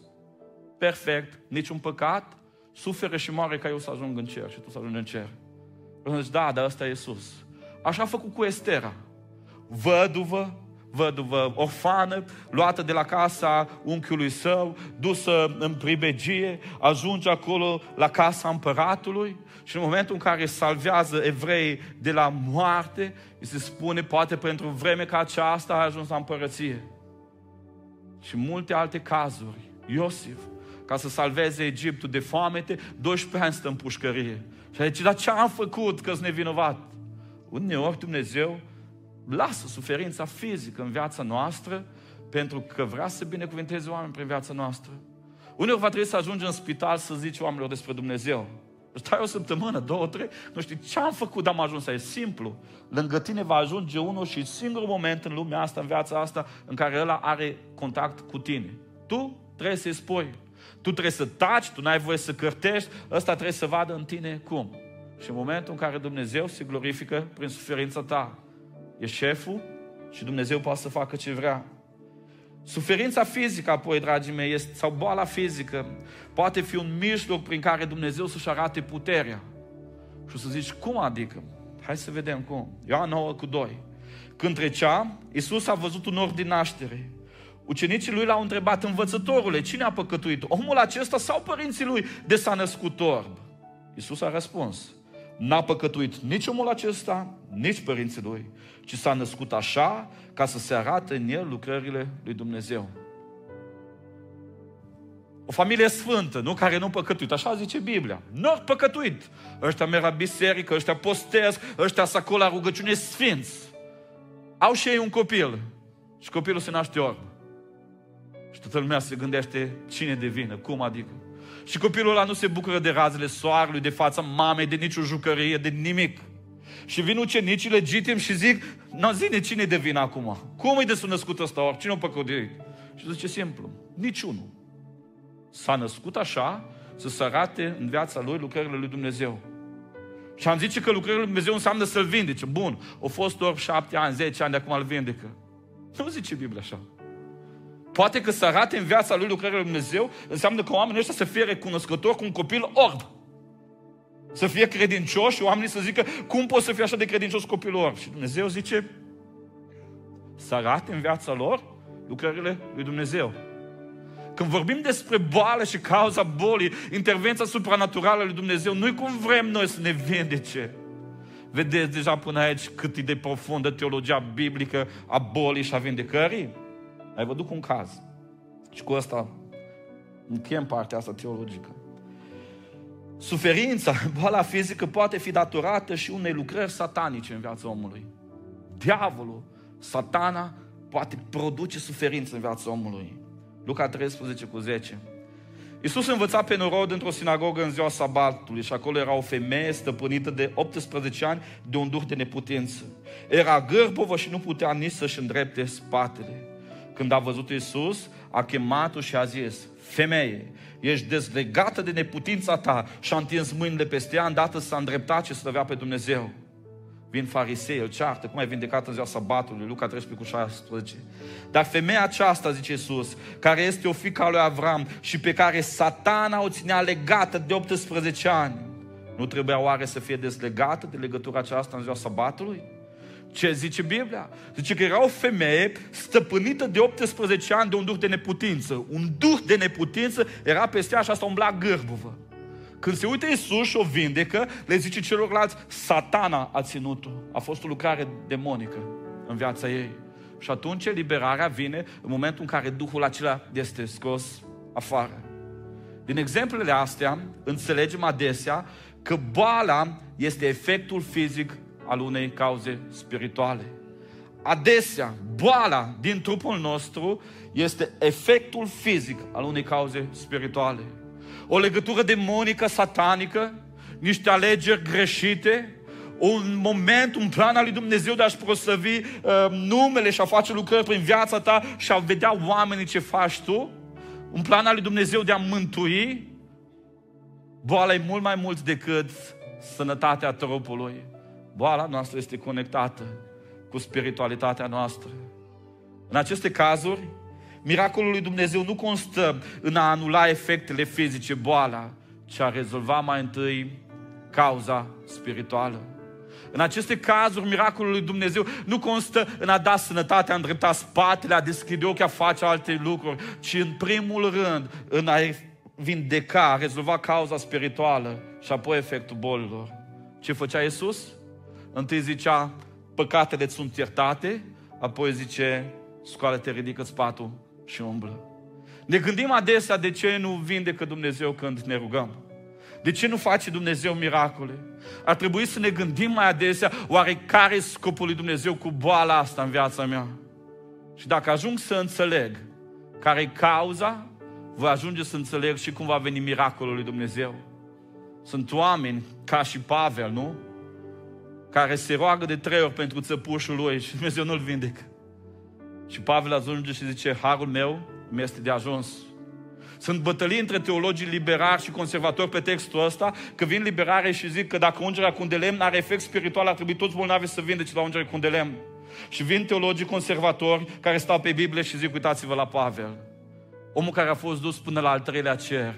Speaker 1: Perfect, niciun păcat, suferă și moare ca eu să ajung în cer și tu să ajungi în cer. Zici, da, dar ăsta e Isus. Așa a făcut cu Estera. Văduvă, văduvă orfană, luată de la casa unchiului său, dusă în pribegie, ajunge acolo la casa împăratului și în momentul în care salvează evrei de la moarte, îi se spune, poate pentru vreme ca aceasta a ajuns la împărăție. Și multe alte cazuri. Iosif, ca să salveze Egiptul de foamete, 12 ani stă în pușcărie. Și a zis, dar ce am făcut că sunt nevinovat? Uneori Dumnezeu lasă suferința fizică în viața noastră pentru că vrea să binecuvânteze oameni prin viața noastră. Uneori va trebui să ajungi în spital să zici oamenilor despre Dumnezeu. Stai o săptămână, două, trei, nu știi ce am făcut, dar am ajuns aici. Simplu. Lângă tine va ajunge unul și singurul moment în lumea asta, în viața asta, în care ăla are contact cu tine. Tu trebuie să-i spui. Tu trebuie să taci, tu n-ai voie să cărtești, ăsta trebuie să vadă în tine cum. Și în momentul în care Dumnezeu se glorifică prin suferința ta, e șeful și Dumnezeu poate să facă ce vrea. Suferința fizică, apoi, dragii mei, este, sau boala fizică, poate fi un mijloc prin care Dumnezeu să-și arate puterea. Și să zici, cum adică? Hai să vedem cum. Ioan 9 cu 2. Când trecea, Iisus a văzut un ori din naștere. Ucenicii lui l-au întrebat, învățătorule, cine a păcătuit? Omul acesta sau părinții lui de s-a născut orb? Iisus a răspuns, n-a păcătuit nici omul acesta, nici părinții lui, ci s-a născut așa ca să se arate în el lucrările lui Dumnezeu. O familie sfântă, nu? Care nu păcătuit. Așa zice Biblia. Nu au păcătuit. Ăștia merg la biserică, ăștia postesc, ăștia să acolo la rugăciune sfinți. Au și ei un copil. Și copilul se naște orb. Și toată lumea se gândește cine devine, cum adică. Și copilul ăla nu se bucură de razele soarelui, de fața mamei, de nicio jucărie, de nimic. Și vin ucenicii legitim și zic, nu zine cine devine acum? Cum e de s născut ăsta ori? Cine o păcătuit? Și zice simplu, niciunul. S-a născut așa să se arate în viața lui lucrările lui Dumnezeu. Și am zice că lucrările lui Dumnezeu înseamnă să-l vindece. Bun, au fost doar șapte ani, zece ani de acum îl vindecă. Nu zice Biblia așa. Poate că să arate în viața lui lucrările lui Dumnezeu înseamnă că oamenii ăștia să fie recunoscători cu un copil orb. Să fie credincioși și oamenii să zică cum poți să fii așa de credincios copilul orb? Și Dumnezeu zice să arate în viața lor lucrările lui Dumnezeu. Când vorbim despre boală și cauza bolii, intervenția supranaturală lui Dumnezeu, nu cum vrem noi să ne vindece. Vedeți deja până aici cât e de profundă teologia biblică a bolii și a vindecării? Ai văzut un caz. Și cu asta încheiem partea asta teologică. Suferința, boala fizică poate fi datorată și unei lucrări satanice în viața omului. Diavolul, satana, poate produce suferință în viața omului. Luca 13 cu 10. Iisus învăța pe norod într-o sinagogă în ziua sabatului și acolo era o femeie stăpânită de 18 ani de un duh de neputință. Era gârbovă și nu putea nici să-și îndrepte spatele. Când a văzut Iisus, a chemat-o și a zis, femeie, ești dezlegată de neputința ta și a întins mâinile peste ea, îndată s-a îndreptat și slăvea pe Dumnezeu. Vin farisei, îl ceartă, cum ai vindecat în ziua sabatului, Luca 13 cu 16. Dar femeia aceasta, zice Iisus, care este o fică a lui Avram și pe care satana o ținea legată de 18 ani, nu trebuia oare să fie dezlegată de legătura aceasta în ziua sabatului? Ce zice Biblia? Zice că era o femeie stăpânită de 18 ani de un duh de neputință. Un duh de neputință era peste ea și asta umbla gârbuvă. Când se uită Iisus și o vindecă, le zice celorlalți, satana a ținut-o. A fost o lucrare demonică în viața ei. Și atunci eliberarea vine în momentul în care Duhul acela este scos afară. Din exemplele astea, înțelegem adesea că boala este efectul fizic al unei cauze spirituale. Adesea, boala din trupul nostru este efectul fizic al unei cauze spirituale. O legătură demonică, satanică, niște alegeri greșite, un moment, un plan al lui Dumnezeu de a-și prosăvi uh, numele și a face lucrări prin viața ta și a vedea oamenii ce faci tu, un plan al lui Dumnezeu de a mântui, boala e mult mai mult decât sănătatea trupului. Boala noastră este conectată cu spiritualitatea noastră. În aceste cazuri, miracolul lui Dumnezeu nu constă în a anula efectele fizice, boala, ci a rezolva mai întâi cauza spirituală. În aceste cazuri, miracolul lui Dumnezeu nu constă în a da sănătate, a îndrepta spatele, a deschide ochii, a face alte lucruri, ci în primul rând în a vindeca, a rezolva cauza spirituală și apoi efectul bolilor. Ce făcea Iisus? Întâi zicea, păcatele sunt iertate, apoi zice, scoală-te, ridică spatul și umblă. Ne gândim adesea de ce nu vindecă Dumnezeu când ne rugăm. De ce nu face Dumnezeu miracole? Ar trebui să ne gândim mai adesea, oare care e scopul lui Dumnezeu cu boala asta în viața mea? Și dacă ajung să înțeleg care e cauza, voi ajunge să înțeleg și cum va veni miracolul lui Dumnezeu. Sunt oameni ca și Pavel, nu? Care se roagă de trei ori pentru țăpușul lui și Dumnezeu nu-l vindecă. Și Pavel ajunge și zice, harul meu mi este de ajuns. Sunt bătălii între teologii liberari și conservatori pe textul ăsta, că vin liberare și zic că dacă ungerea cu un de lemn are efect spiritual, ar trebui toți bolnavi să vindece la ungere cu un de lemn. Și vin teologii conservatori care stau pe Biblie și zic, uitați-vă la Pavel. Omul care a fost dus până la al treilea cer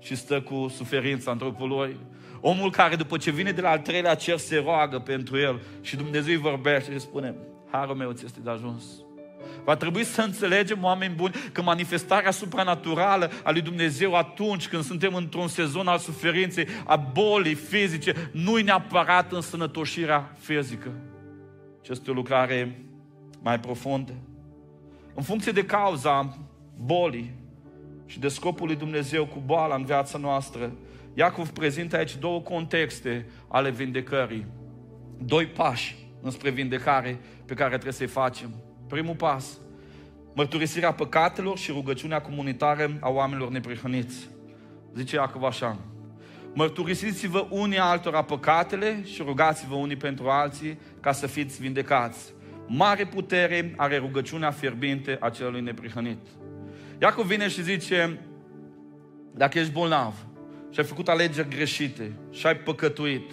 Speaker 1: și stă cu suferința în trupul lui. Omul care după ce vine de la al treilea cer se roagă pentru el și Dumnezeu îi vorbește și spune, harul meu ți este de ajuns. Va trebui să înțelegem, oameni buni, că manifestarea supranaturală a lui Dumnezeu atunci când suntem într-un sezon al suferinței, a bolii fizice, nu-i neapărat în sănătoșirea fizică, ci este o lucrare mai profundă. În funcție de cauza bolii și de scopul lui Dumnezeu cu boala în viața noastră, Iacov prezintă aici două contexte ale vindecării. Doi pași înspre vindecare pe care trebuie să-i facem. Primul pas, mărturisirea păcatelor și rugăciunea comunitară a oamenilor neprihăniți. Zice Iacov așa, mărturisiți-vă unii altora păcatele și rugați-vă unii pentru alții ca să fiți vindecați. Mare putere are rugăciunea fierbinte a celui neprihănit. Iacov vine și zice, dacă ești bolnav și ai făcut alegeri greșite și ai păcătuit,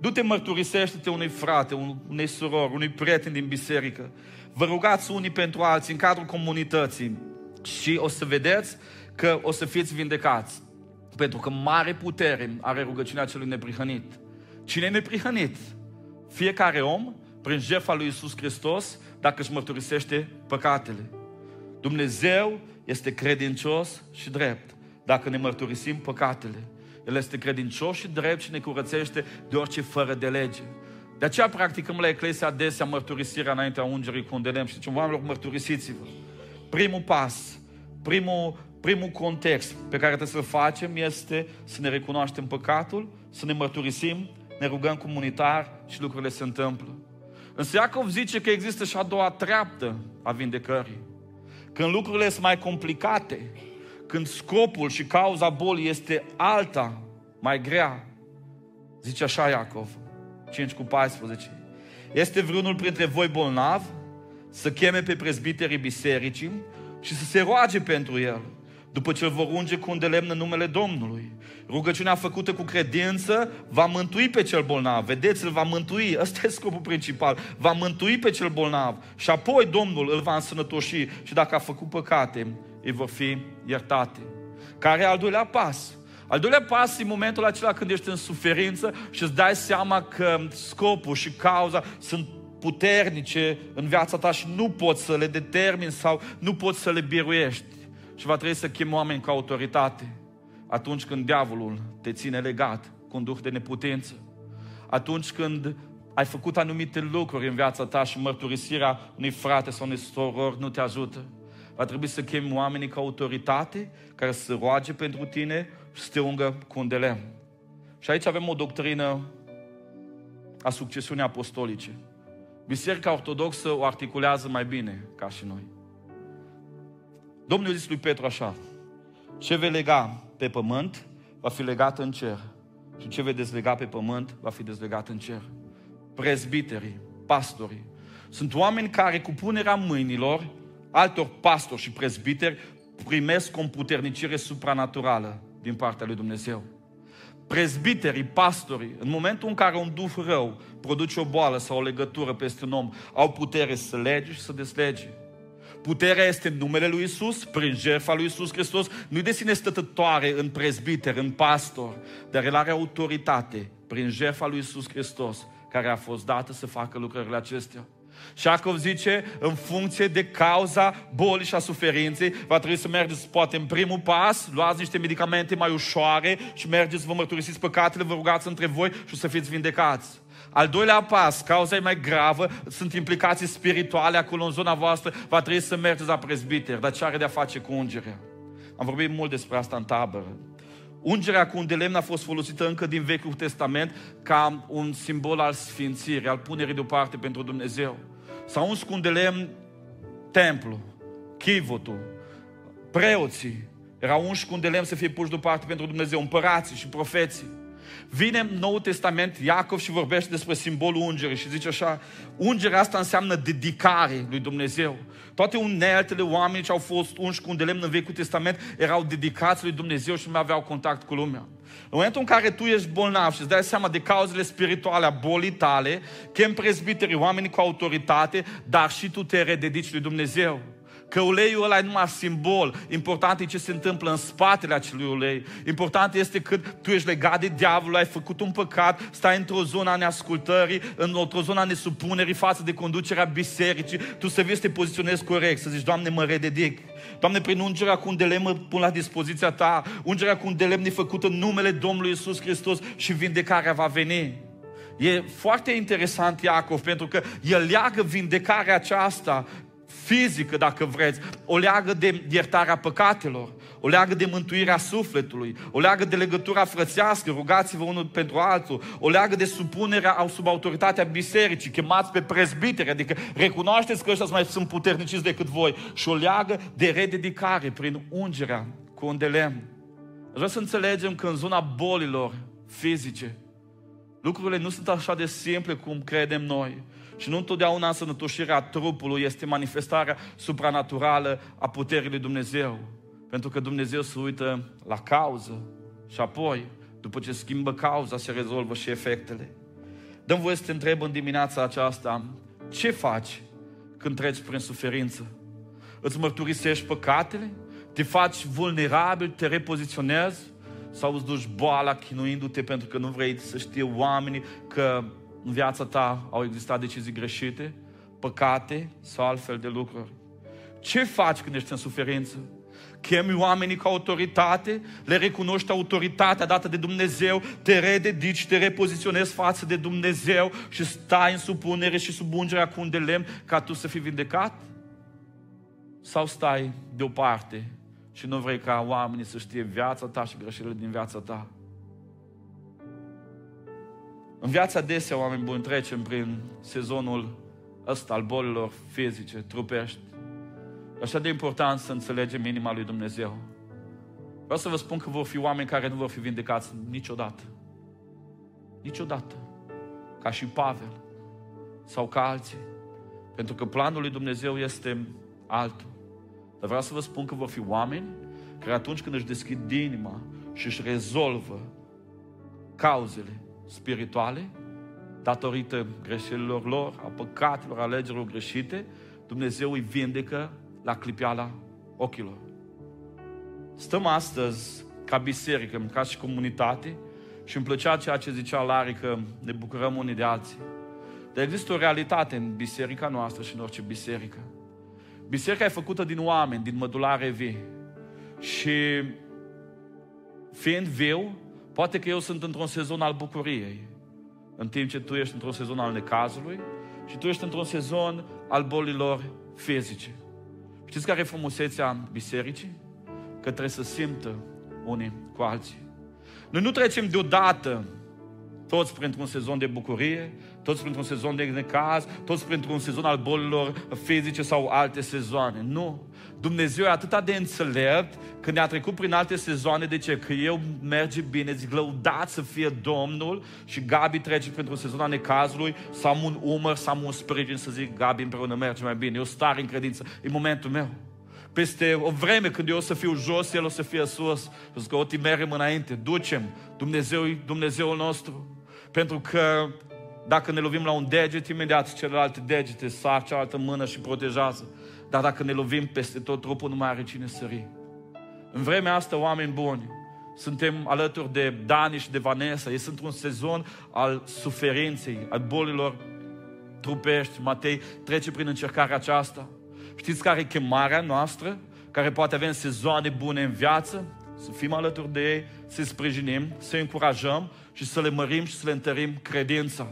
Speaker 1: du-te mărturisește-te unui frate, unei surori, unui prieten din biserică Vă rugați unii pentru alții în cadrul comunității și o să vedeți că o să fiți vindecați. Pentru că mare putere are rugăciunea celui neprihănit. Cine e neprihănit? Fiecare om, prin jertfa lui Isus Hristos, dacă își mărturisește păcatele. Dumnezeu este credincios și drept dacă ne mărturisim păcatele. El este credincios și drept și ne curățește de orice fără de lege. De aceea practicăm la Eclesia adesea mărturisirea înaintea ungerii cu un de lemn și zicem, oamenilor, mărturisiți-vă. Primul pas, primul, primul context pe care trebuie să-l facem este să ne recunoaștem păcatul, să ne mărturisim, ne rugăm comunitar și lucrurile se întâmplă. Însă Iacov zice că există și a doua treaptă a vindecării. Când lucrurile sunt mai complicate, când scopul și cauza bolii este alta, mai grea, zice așa Iacov, 5 cu 14. Este vreunul printre voi bolnav să cheme pe prezbiterii bisericii și să se roage pentru el, după ce îl vor unge cu un de lemn în numele Domnului. Rugăciunea făcută cu credință va mântui pe cel bolnav. Vedeți, îl va mântui. Ăsta e scopul principal. Va mântui pe cel bolnav. Și apoi Domnul îl va însănătoși și dacă a făcut păcate, îi vor fi iertate. Care e al doilea pas? Al doilea pas e momentul acela când ești în suferință și îți dai seama că scopul și cauza sunt puternice în viața ta și nu poți să le determini sau nu poți să le biruiești. Și va trebui să chem oameni cu autoritate. Atunci când diavolul te ține legat cu un duh de neputință. Atunci când ai făcut anumite lucruri în viața ta și mărturisirea unui frate sau unui soror nu te ajută. Va trebui să chemi oamenii ca autoritate care să roage pentru tine și să te ungă cu un de lemn. Și aici avem o doctrină a succesiunii apostolice. Biserica Ortodoxă o articulează mai bine ca și noi. Domnul zis lui Petru așa, ce vei lega pe pământ va fi legat în cer și ce vei dezlega pe pământ va fi dezlegat în cer. Prezbiterii, pastorii, sunt oameni care cu punerea mâinilor altor pastori și prezbiteri primesc o împuternicire supranaturală din partea lui Dumnezeu. Prezbiterii, pastorii, în momentul în care un duh rău produce o boală sau o legătură peste un om, au putere să lege și să deslege. Puterea este în numele lui Isus, prin jertfa lui Isus Hristos. Nu-i de sine stătătoare în prezbiter, în pastor, dar el are autoritate prin jertfa lui Isus Hristos, care a fost dată să facă lucrările acestea. Și Iacov zice, în funcție de cauza bolii și a suferinței, va trebui să mergeți poate în primul pas, luați niște medicamente mai ușoare și mergeți, vă mărturisiți păcatele, vă rugați între voi și o să fiți vindecați. Al doilea pas, cauza e mai gravă, sunt implicații spirituale acolo în zona voastră, va trebui să mergeți la prezbiter. Dar ce are de-a face cu ungerea? Am vorbit mult despre asta în tabără. Ungerea cu un de lemn a fost folosită încă din Vechiul Testament ca un simbol al sfințirii, al punerii deoparte pentru Dumnezeu. S-a uns cu un de lemn templu, chivotul, preoții, erau unși cu un de lemn să fie puși deoparte pentru Dumnezeu, împărații și profeții. Vine în Noul Testament Iacov și vorbește despre simbolul ungerii și zice așa, ungerea asta înseamnă dedicare lui Dumnezeu. Toate uneltele oamenii ce au fost unși cu un de lemn în Vechiul Testament erau dedicați lui Dumnezeu și nu mai aveau contact cu lumea. În momentul în care tu ești bolnav și îți dai seama de cauzele spirituale a bolii tale, chem prezbiterii, oamenii cu autoritate, dar și tu te rededici lui Dumnezeu. Că uleiul ăla e numai simbol. Important e ce se întâmplă în spatele acelui ulei. Important este că tu ești legat de diavol, ai făcut un păcat, stai într-o zonă a neascultării, într-o zonă a nesupunerii față de conducerea bisericii. Tu să vii să te poziționezi corect, să zici, Doamne, mă rededic. Doamne, prin ungerea cu un de lemn mă pun la dispoziția Ta. Ungerea cu un de lemn e făcută în numele Domnului Isus Hristos și vindecarea va veni. E foarte interesant Iacov pentru că el leagă vindecarea aceasta fizică, dacă vreți, o leagă de iertarea păcatelor, o leagă de mântuirea sufletului, o leagă de legătura frățească, rugați-vă unul pentru altul, o leagă de supunerea sub autoritatea bisericii, chemați pe prezbitere, adică recunoașteți că ăștia mai sunt puterniciți decât voi și o leagă de rededicare prin ungerea cu un de lemn. Vreau să înțelegem că în zona bolilor fizice, lucrurile nu sunt așa de simple cum credem noi. Și nu întotdeauna sănătoșirea trupului este manifestarea supranaturală a puterii lui Dumnezeu. Pentru că Dumnezeu se uită la cauză și apoi, după ce schimbă cauza, se rezolvă și efectele. Dăm voie să te întreb în dimineața aceasta, ce faci când treci prin suferință? Îți mărturisești păcatele? Te faci vulnerabil? Te repoziționezi? Sau îți duci boala chinuindu-te pentru că nu vrei să știe oamenii că în viața ta au existat decizii greșite, păcate sau altfel de lucruri. Ce faci când ești în suferință? Chemi oamenii cu autoritate, le recunoști autoritatea dată de Dumnezeu, te rededici, te repoziționezi față de Dumnezeu și stai în supunere și sub ungerea cu un de lemn ca tu să fii vindecat? Sau stai deoparte și nu vrei ca oamenii să știe viața ta și greșelile din viața ta? În viața adesea, oameni buni, trecem prin sezonul ăsta al bolilor fizice, trupești. Așa de important să înțelegem inima lui Dumnezeu. Vreau să vă spun că vor fi oameni care nu vor fi vindecați niciodată. Niciodată. Ca și Pavel. Sau ca alții. Pentru că planul lui Dumnezeu este altul. Dar vreau să vă spun că vor fi oameni care atunci când își deschid inima și își rezolvă cauzele, spirituale, datorită greșelilor lor, a păcatelor, alegerilor greșite, Dumnezeu îi vindecă la clipeala ochilor. Stăm astăzi ca biserică, ca și comunitate, și îmi plăcea ceea ce zicea Lari, că ne bucurăm unii de alții. Dar există o realitate în biserica noastră și în orice biserică. Biserica e făcută din oameni, din mădulare vii. Și fiind viu, Poate că eu sunt într-un sezon al bucuriei. în timp ce tu ești într-un sezon al necazului și tu ești într-un sezon al bolilor fizice. Știți care e frumusețea bisericii? Că trebuie să simtă unii cu alții. Noi nu trecem deodată toți printr-un sezon de bucurie, toți printr-un sezon de necaz, toți printr-un sezon al bolilor fizice sau alte sezoane. Nu. Dumnezeu e atât de înțelept că ne-a trecut prin alte sezoane. De ce? Că eu merge bine, zic lăudat să fie Domnul și Gabi trece printr-un sezon al necazului, să am un umăr, să am un sprijin, să zic Gabi împreună merge mai bine. Eu stare în credință. E momentul meu peste o vreme când eu o să fiu jos, El o să fie sus. Și că o timerem înainte, ducem, Dumnezeu Dumnezeul nostru. Pentru că dacă ne lovim la un deget, imediat celelalte degete sar cealaltă mână și protejează. Dar dacă ne lovim peste tot trupul, nu mai are cine sări. În vremea asta, oameni buni, suntem alături de Dani și de Vanessa. Ei sunt într-un sezon al suferinței, al bolilor trupești. Matei trece prin încercarea aceasta. Știți care e chemarea noastră? Care poate avea în sezoane bune în viață? Să fim alături de ei, să-i sprijinim, să-i încurajăm și să le mărim și să le întărim credința.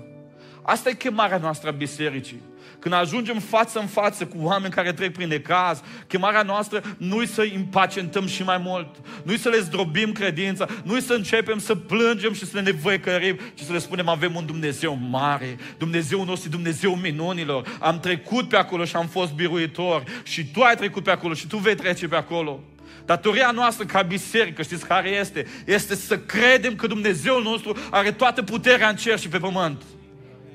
Speaker 1: Asta e chemarea noastră a bisericii. Când ajungem față în față cu oameni care trec prin necaz, chemarea noastră nu e să impacientăm și mai mult, nu e să le zdrobim credința, nu e să începem să plângem și să ne nevăicărim, ci să le spunem avem un Dumnezeu mare, Dumnezeu nostru, Dumnezeu minunilor. Am trecut pe acolo și am fost biruitor și tu ai trecut pe acolo și tu vei trece pe acolo. Datoria noastră ca biserică, știți care este? Este să credem că Dumnezeul nostru are toată puterea în cer și pe pământ.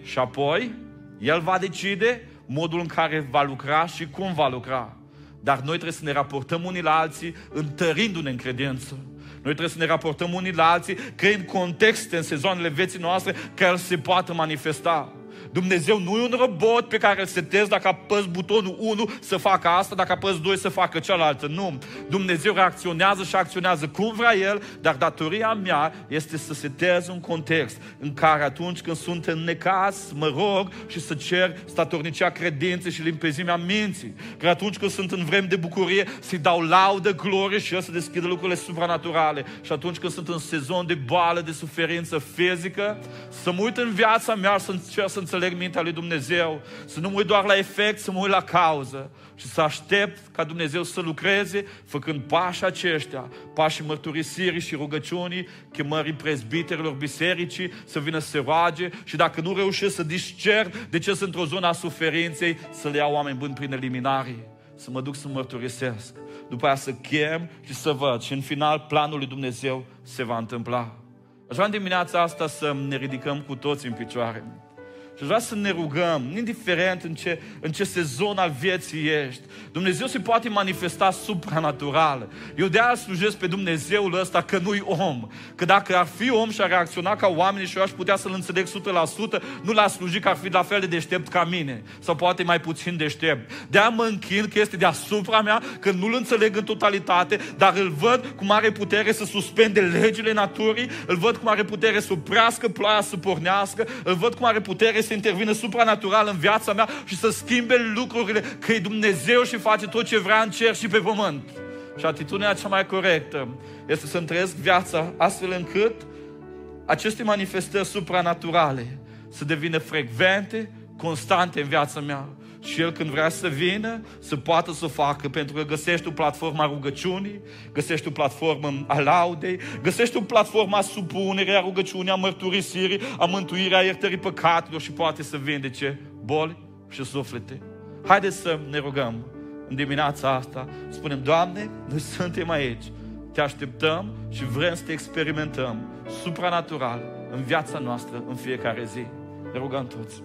Speaker 1: Și apoi, El va decide modul în care va lucra și cum va lucra. Dar noi trebuie să ne raportăm unii la alții, întărindu-ne în credință. Noi trebuie să ne raportăm unii la alții, creând contexte în sezoanele vieții noastre care se poată manifesta. Dumnezeu nu e un robot pe care îl setezi dacă apăs butonul 1 să facă asta, dacă apăs 2 să facă cealaltă. Nu. Dumnezeu reacționează și acționează cum vrea El, dar datoria mea este să setez un context în care atunci când sunt în necas, mă rog și să cer statornicea credinței și limpezimea minții. Că atunci când sunt în vrem de bucurie, să-i dau laudă, glorie și El să deschidă lucrurile supranaturale. Și atunci când sunt în sezon de boală, de suferință fizică, să mă uit în viața mea, să încerc să înțeleg înțeleg mintea lui Dumnezeu, să nu mă uit doar la efect, să mă uit la cauză și să aștept ca Dumnezeu să lucreze făcând pași aceștia, pașii mărturisirii și rugăciunii, chemării prezbiterilor bisericii să vină să se roage și dacă nu reușesc să discer de ce sunt într-o zonă a suferinței, să le iau oameni buni prin eliminare, să mă duc să mărturisesc, după aia să chem și să văd și în final planul lui Dumnezeu se va întâmpla. Aș vrea în dimineața asta să ne ridicăm cu toți în picioare. Și vreau să ne rugăm, indiferent în ce, în ce sezon al vieții ești. Dumnezeu se poate manifesta supranatural. Eu de aia slujesc pe Dumnezeul ăsta că nu-i om. Că dacă ar fi om și ar reacționa ca oameni și eu aș putea să-L înțeleg 100%, nu l-aș sluji că ar fi la fel de deștept ca mine. Sau poate mai puțin deștept. De aia mă închin că este deasupra mea, că nu-L înțeleg în totalitate, dar îl văd cu mare putere să suspende legile naturii, îl văd cu mare putere să oprească ploaia să pornească, îl văd cu mare putere să intervină supranatural în viața mea și să schimbe lucrurile, că e Dumnezeu și face tot ce vrea în cer și pe pământ. Și atitudinea cea mai corectă este să-mi trăiesc viața astfel încât aceste manifestări supranaturale să devină frecvente, constante în viața mea. Și El când vrea să vină, să poată să o facă, pentru că găsești o platformă a rugăciunii, găsești o platformă a laudei, găsești o platformă a supunerii, a rugăciunii, a mărturisirii, a mântuirii, a iertării păcatelor și poate să vindece boli și suflete. Haideți să ne rugăm în dimineața asta. Spunem, Doamne, noi suntem aici. Te așteptăm și vrem să te experimentăm supranatural în viața noastră în fiecare zi. Ne rugăm toți.